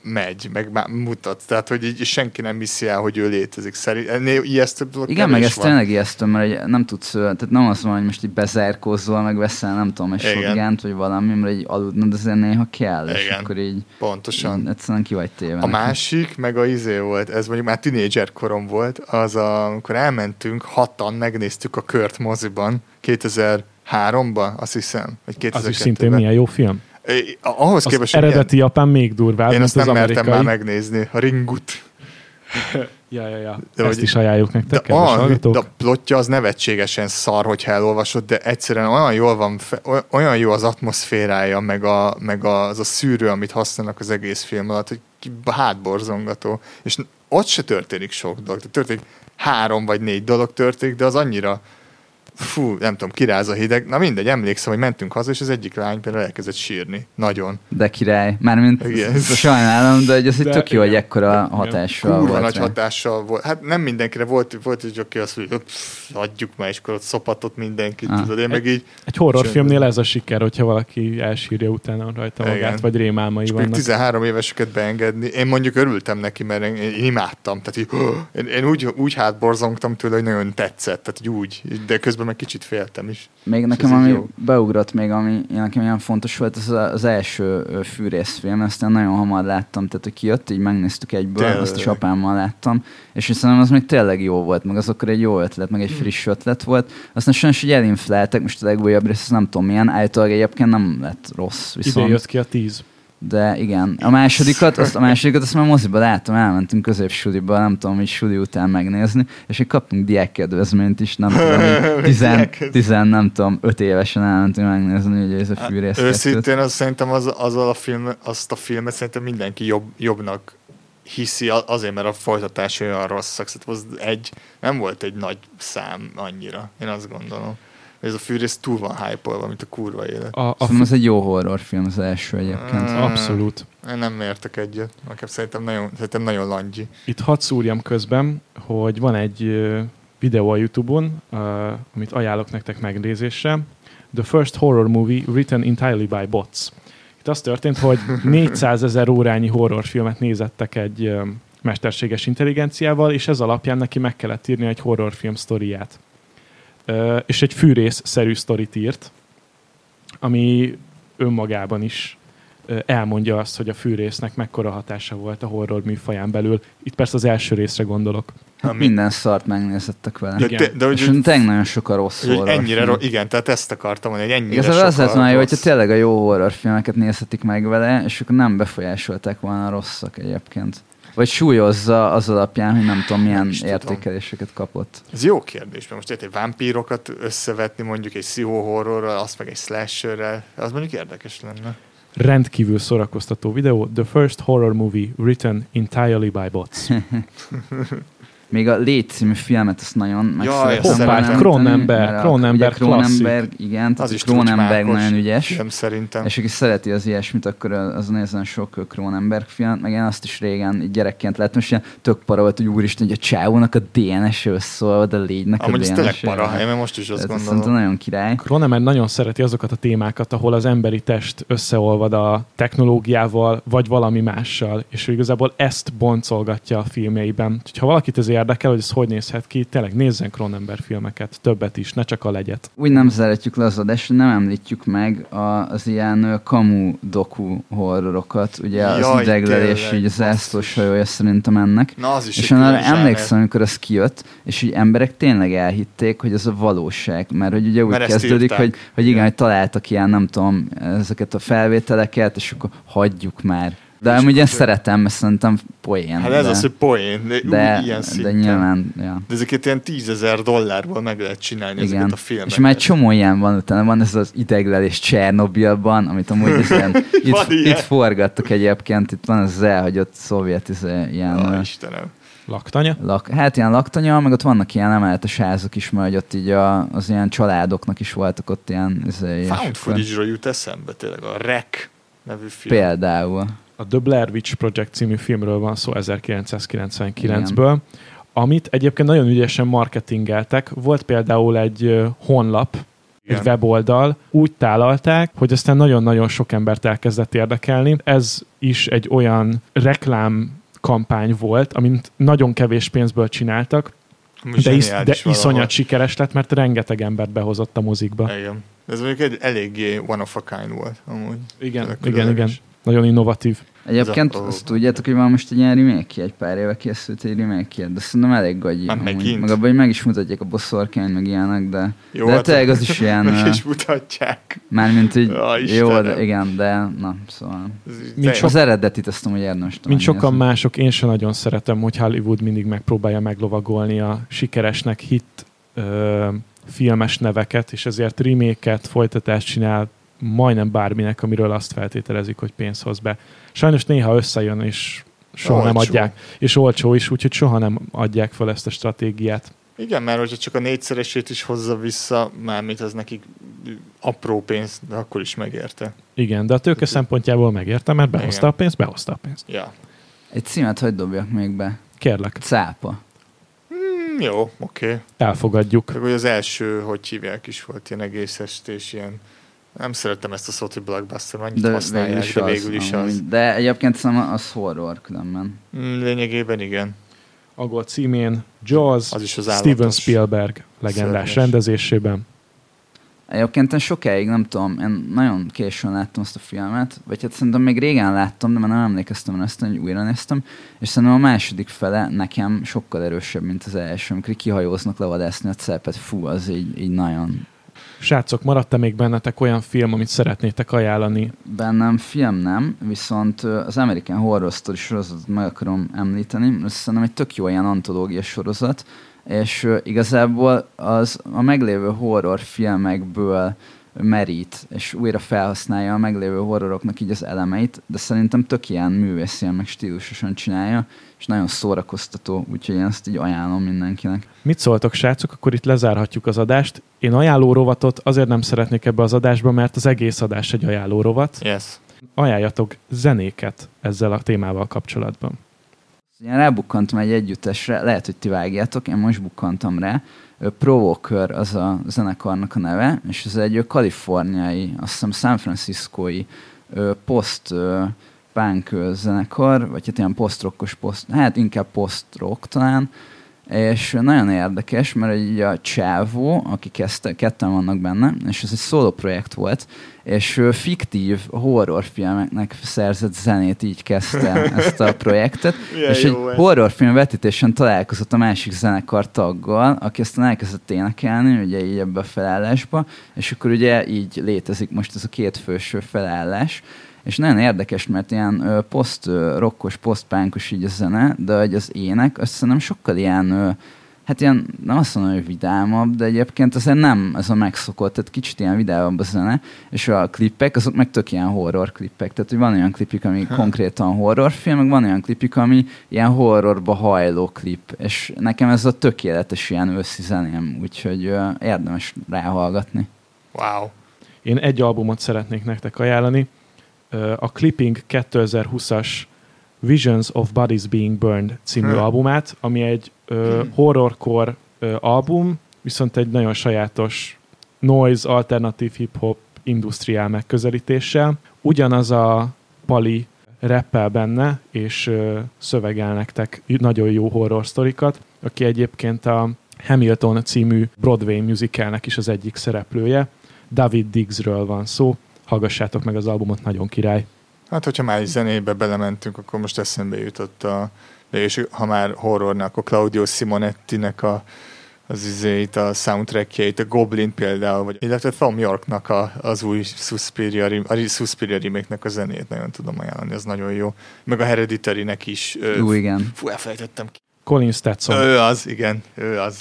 megy, meg mutat. Tehát, hogy így senki nem hiszi el, hogy ő létezik. Szerint, ennél ijesztőbb dolog Igen, meg kevés ez van. tényleg ijesztő, mert egy- nem tudsz, tehát nem azt mondom, hogy most így bezárkózzol, meg veszel, nem tudom, egy shotgunt, vagy valami, mert így aludnod azért néha kell, és Igen. akkor így Pontosan. így egyszerűen ki vagy téve. A nekem. másik, meg a izé volt, ez mondjuk már tinédzser korom volt, az a, amikor elmentünk, hatan megnéztük a Kört moziban, 2003-ban, azt hiszem, vagy 2002-ben. Az is szintén milyen jó film. É, Ahhoz Az képest, eredeti japán még durvább, Én azt az nem mertem amerikai. már megnézni. A Ringut. [laughs] Ja, ja, ja. De Ezt hogy- is ajánljuk nektek, De, hallgatók. de a plotja az nevetségesen szar, hogyha elolvasod, de egyszerűen olyan jól van, olyan jó az atmoszférája, meg, a, meg az a szűrő, amit használnak az egész film alatt, hogy hátborzongató. És ott se történik sok dolog. Történik három vagy négy dolog történik, de az annyira fú, nem tudom, kiráz a hideg. Na mindegy, emlékszem, hogy mentünk haza, és az egyik lány például elkezdett sírni. Nagyon. De király. Mármint Igen. [laughs] sajnálom, de hogy ez egy tök jó, hogy ekkora hatással Kurva volt nagy rá. hatással volt. Hát nem mindenkire volt, volt egy aki azt mondja, adjuk már, és akkor ott szopatott mindenkit, Ah. tudod. Én meg így, Egy horrorfilmnél ez a siker, hogyha valaki elsírja utána rajta Igen. magát, vagy rémálmai és még vannak. 13 éveseket beengedni. Én mondjuk örültem neki, mert én, én imádtam. Tehát így, [gasps] én, én úgy, úgy hátborzongtam tőle, hogy nagyon tetszett. Tehát így úgy, de közben meg kicsit féltem is. Még nekem, ami jó. beugrott még, ami nekem ilyen fontos volt, az az első fűrészfilm, aztán nagyon hamar láttam, tehát hogy kijött, így megnéztük egyből, Tényleg. azt is apámmal láttam, és szerintem az még tényleg jó volt, meg az akkor egy jó ötlet, meg Hm. egy friss ötlet volt. Aztán sajnos, hogy elinfláltak, most a legújabb rész, nem tudom milyen, állítólag egyébként nem lett rossz, Ide viszont, jött ki a tíz. De igen. A másodikat, azt, a másodikat azt már moziba láttam, elmentünk középsuliba, nem tudom, hogy suli után megnézni, és hogy kaptunk diákkedvezményt is, nem tudom, hogy [laughs] tizen, tizen, nem tudom, öt évesen elmentünk megnézni, ugye ez a fűrész kettőt. Őszintén az, szerintem az, azzal a film, azt a filmet szerintem mindenki jobb, jobbnak hiszi azért, mert a folytatás olyan rosszak. Szóval az egy, nem volt egy nagy szám annyira. Én azt gondolom. Ez a fűrész túl van hype mint a kurva élet. A, a Szerintem ez egy jó horrorfilm az első egyébként. Mm. Abszolút. Én nem értek egyet. Nekem szerintem nagyon, szerintem nagyon langyi. Itt hadd szúrjam közben, hogy van egy videó a Youtube-on, ö, amit ajánlok nektek megnézésre. The First Horror Movie Written Entirely by Bots. Itt az történt, hogy [laughs] 400 ezer órányi horrorfilmet nézettek egy ö, mesterséges intelligenciával, és ez alapján neki meg kellett írni egy horrorfilm sztoriát. És egy fűrész-szerű sztorit írt, ami önmagában is elmondja azt, hogy a fűrésznek mekkora hatása volt a horror műfaján belül. Itt persze az első részre gondolok. Hát minden szart megnézettek vele. De, Igen. de hogy, És tényleg nagyon sok a rossz hogy ennyire, ro- igen, tehát ezt akartam mondani, hogy ennyire Igazából az sok lett a volna jó, rossz. hogyha tényleg a jó horrorfilmeket nézhetik meg vele, és akkor nem befolyásolták volna a rosszak egyébként. Vagy súlyozza az alapján, hogy nem tudom milyen tudom. értékeléseket kapott. Ez jó kérdés, mert most érted, egy vámpírokat összevetni mondjuk egy pszichóhorrorral, azt meg egy slasherrel, az mondjuk érdekes lenne. Rendkívül szórakoztató videó. The First Horror Movie Written Entirely by Bots. [laughs] Még a Légy című filmet azt nagyon meg Jaj, szeretem azt volna szeretem. említeni, Cronenberg, mert a- Cronenberg ugye Cronenberg, igen, Az is trócsmákos nagyon ügyes. Film szerintem. És aki szereti az ilyesmit, akkor az nézzen sok Cronenberg filmet, meg én azt is régen gyerekként láttam, és ilyen tök para volt, hogy úristen, hogy a csávónak a DNS összolva, de légynek Amúgy a DNS. tényleg para, én most is azt gondolom. szerintem nagyon király. Cronenberg nagyon szereti azokat a témákat, ahol az emberi test összeolvad a technológiával, vagy valami mással, és ő igazából ezt boncolgatja a filmjeiben. Ha valakit ez érdekel, hogy ez hogy nézhet ki, tényleg nézzen Cronenberg filmeket, többet is, ne csak a legyet. Úgy nem szeretjük le az adást, hogy nem említjük meg a, az ilyen kamu doku horrorokat, ugye az Jaj, ideglelés, így az zászlós hajója szerintem ennek. Na, az is És én arra emlékszem, amikor ez kijött, és így emberek tényleg elhitték, hogy ez a valóság, mert hogy ugye úgy Mert kezdődik, hogy, hogy igen, Igen. hogy találtak ilyen, nem tudom, ezeket a felvételeket, és akkor hagyjuk már. De amúgy én szeretem, mert szerintem poén. Hát ez de, az, hogy poén, de, de, úgy, ilyen de szinten. nyilván, ja. De ezeket ilyen tízezer dollárból meg lehet csinálni Igen. ezeket a filmeket. És már egy csomó ilyen van, utána van ez az ideglelés Csernobilban, amit amúgy ez ilyen, [laughs] itt, ilyen. itt forgattak egyébként, itt van ez az elhagyott szovjet izé, ilyen Ó, ö, Istenem. Laktanya? lak, hát ilyen laktanya, meg ott vannak ilyen emeletes házak is, mert hogy ott így a, az ilyen családoknak is voltak ott ilyen, izé, és Found footage-ról jut eszembe tényleg a Rec nevű film. Például. A The Blair Witch Project című filmről van szó 1999-ből, amit egyébként nagyon ügyesen marketingeltek. Volt például egy honlap, Igen. egy weboldal, úgy tálalták, hogy aztán nagyon-nagyon sok embert elkezdett érdekelni. Ez is egy olyan reklám kampány volt, amit nagyon kevés pénzből csináltak, Amúgy de, is, de valahol. iszonyat sikeres lett, mert rengeteg embert behozott a mozikba. Igen. Ez mondjuk egy eléggé one of a kind volt. Amúgy. Igen, igen, igen. különleges. Nagyon innovatív. Egyébként a- azt tudjátok, hogy van most egy ilyen remake egy pár éve készült egy remake de szerintem elég gagyi. Már megint? Meg abban, hogy meg is mutatják a boszorkány, meg ilyenek, de, Jó, de hát- tényleg az [laughs] is ilyen, Meg is mutatják. mármint így, Ja, jó, de igen, de na, szóval. Mint sok- Az eredetit azt amúgy érdemes talán Mint sokan nézni. mások, én sem nagyon szeretem, hogy Hollywood mindig megpróbálja meglovagolni a sikeresnek hit ö, filmes neveket, és ezért reméket, folytatást csinál majdnem bárminek, amiről azt feltételezik, hogy pénz hoz be. Sajnos néha összejön, és soha nem Olcsó. adják, és olcsó is, úgyhogy soha nem adják fel ezt a stratégiát. Igen, mert hogyha csak a négyszeresét is hozza vissza, mármint az nekik apró pénz, de akkor is megérte. Igen, de a tőke szempontjából megérte, mert behozta Igen. a pénzt, behozta a pénzt. Ja. Egy címet hogy dobjak még be? Kérlek, Cápa. Hmm, jó, oké. Okay. elfogadjuk. Csak hogy az első, hogy hívják is volt ilyen egész estés, ilyen nem szerettem ezt a szót, hogy blockbuster, annyit De használják, végül is de az. végül is az. De egyébként szerintem az horror különben. Mm, Lényegében igen. Agol címén Jaws, Az is az Steven. Spielberg legendás Szörnyes. rendezésében. Egyébként én sokáig, nem tudom, én nagyon későn láttam azt a filmet, vagy hát szerintem még régen láttam, de már nem emlékeztem ezt, hogy újra néztem, és szerintem a második fele nekem sokkal erősebb, mint az első, amikor kihajóznak levadászni a cepet, fú, az így, így nagyon Srácok, maradt-e még bennetek olyan film, amit szeretnétek ajánlani? Bennem film nem, viszont az American Horror Story sorozatot meg akarom említeni, szerintem egy tök jó ilyen antológia sorozat, és igazából az a meglévő horror filmekből merít, és újra felhasználja a meglévő horroroknak így az elemeit, de szerintem tök ilyen művészien, meg stílusosan csinálja, és nagyon szórakoztató, úgyhogy én ezt így ajánlom mindenkinek. Mit szóltok, srácok? Akkor itt lezárhatjuk az adást. Én ajánló rovatot azért nem szeretnék ebbe az adásba, mert az egész adás egy ajánló rovat. Yes. Ajánljatok zenéket ezzel a témával kapcsolatban. Én rábukkantam egy együttesre, lehet, hogy ti vágjátok, én most bukkantam rá. Provoker az a zenekarnak a neve, és ez egy kaliforniai, azt hiszem San Franciscoi post punk zenekar, vagy hát ilyen post-rockos, post, hát inkább post-rock talán, és nagyon érdekes, mert így a csávó, aki kezdte, ketten vannak benne, és ez egy szóló projekt volt, és ő fiktív horrorfilmeknek szerzett zenét így kezdte [laughs] ezt a projektet, és egy ez. horrorfilm vetítésen találkozott a másik zenekar taggal, aki aztán elkezdett énekelni, ugye így ebbe a felállásba, és akkor ugye így létezik most ez a két főső felállás, és nagyon érdekes, mert ilyen ö, poszt ö, rockos, posztpánkos így a zene, de hogy az ének, azt szerintem sokkal ilyen, ö, hát ilyen, nem azt mondom, hogy vidámabb, de egyébként azért nem ez a megszokott, tehát kicsit ilyen vidámabb a zene, és a klippek, azok meg tök ilyen horror klippek, tehát hogy van olyan klipik, ami konkrétan horrorfilm, meg van olyan klipik, ami ilyen horrorba hajló klip, és nekem ez a tökéletes ilyen őszi zeném, úgyhogy érdemes ráhallgatni. Wow. Én egy albumot szeretnék nektek ajánlani. A Clipping 2020-as Visions of Bodies Being Burned című Hm. albumát, ami egy ö, horrorcore ö, album, viszont egy nagyon sajátos noise, alternatív hip-hop, industriál megközelítéssel. Ugyanaz a pali rappel benne, és ö, szövegel nektek nagyon jó horror sztorikat, aki egyébként a Hamilton című Broadway musicalnek is az egyik szereplője. David Diggsről van szó, hallgassátok meg az albumot, nagyon király. Hát, hogyha már egy zenébe belementünk, akkor most eszembe jutott a... De és ha már horrornak, akkor Claudio Simonetti-nek a, az izéit, a soundtrackjeit, a Goblin például, vagy, illetve Tom Yorknak a, az új Suspiria, a Suspiria remake-nek a zenét nagyon tudom ajánlani, ez nagyon jó. Meg a Hereditary-nek is. Ö, Ú, igen. Fú, elfelejtettem ki. Colin Stetson. Ő az, igen, ő az.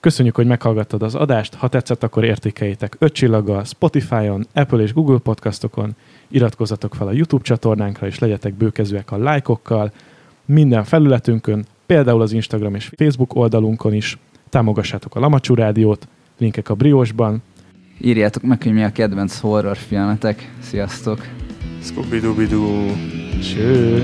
Köszönjük, hogy meghallgattad az adást. Ha tetszett, akkor értékeljétek 5 csillaggal Spotify-on, Apple és Google podcastokon, iratkozzatok fel a YouTube csatornánkra, és legyetek bőkezőek a lájkokkal. Minden felületünkön, például az Instagram és Facebook oldalunkon is. Támogassátok a Lamacsú Rádiót, linkek a Briosban. Írjátok meg, hogy mi a kedvenc horrorfilmetek. Sziasztok! Scooby-Dooby-Doo. Cső!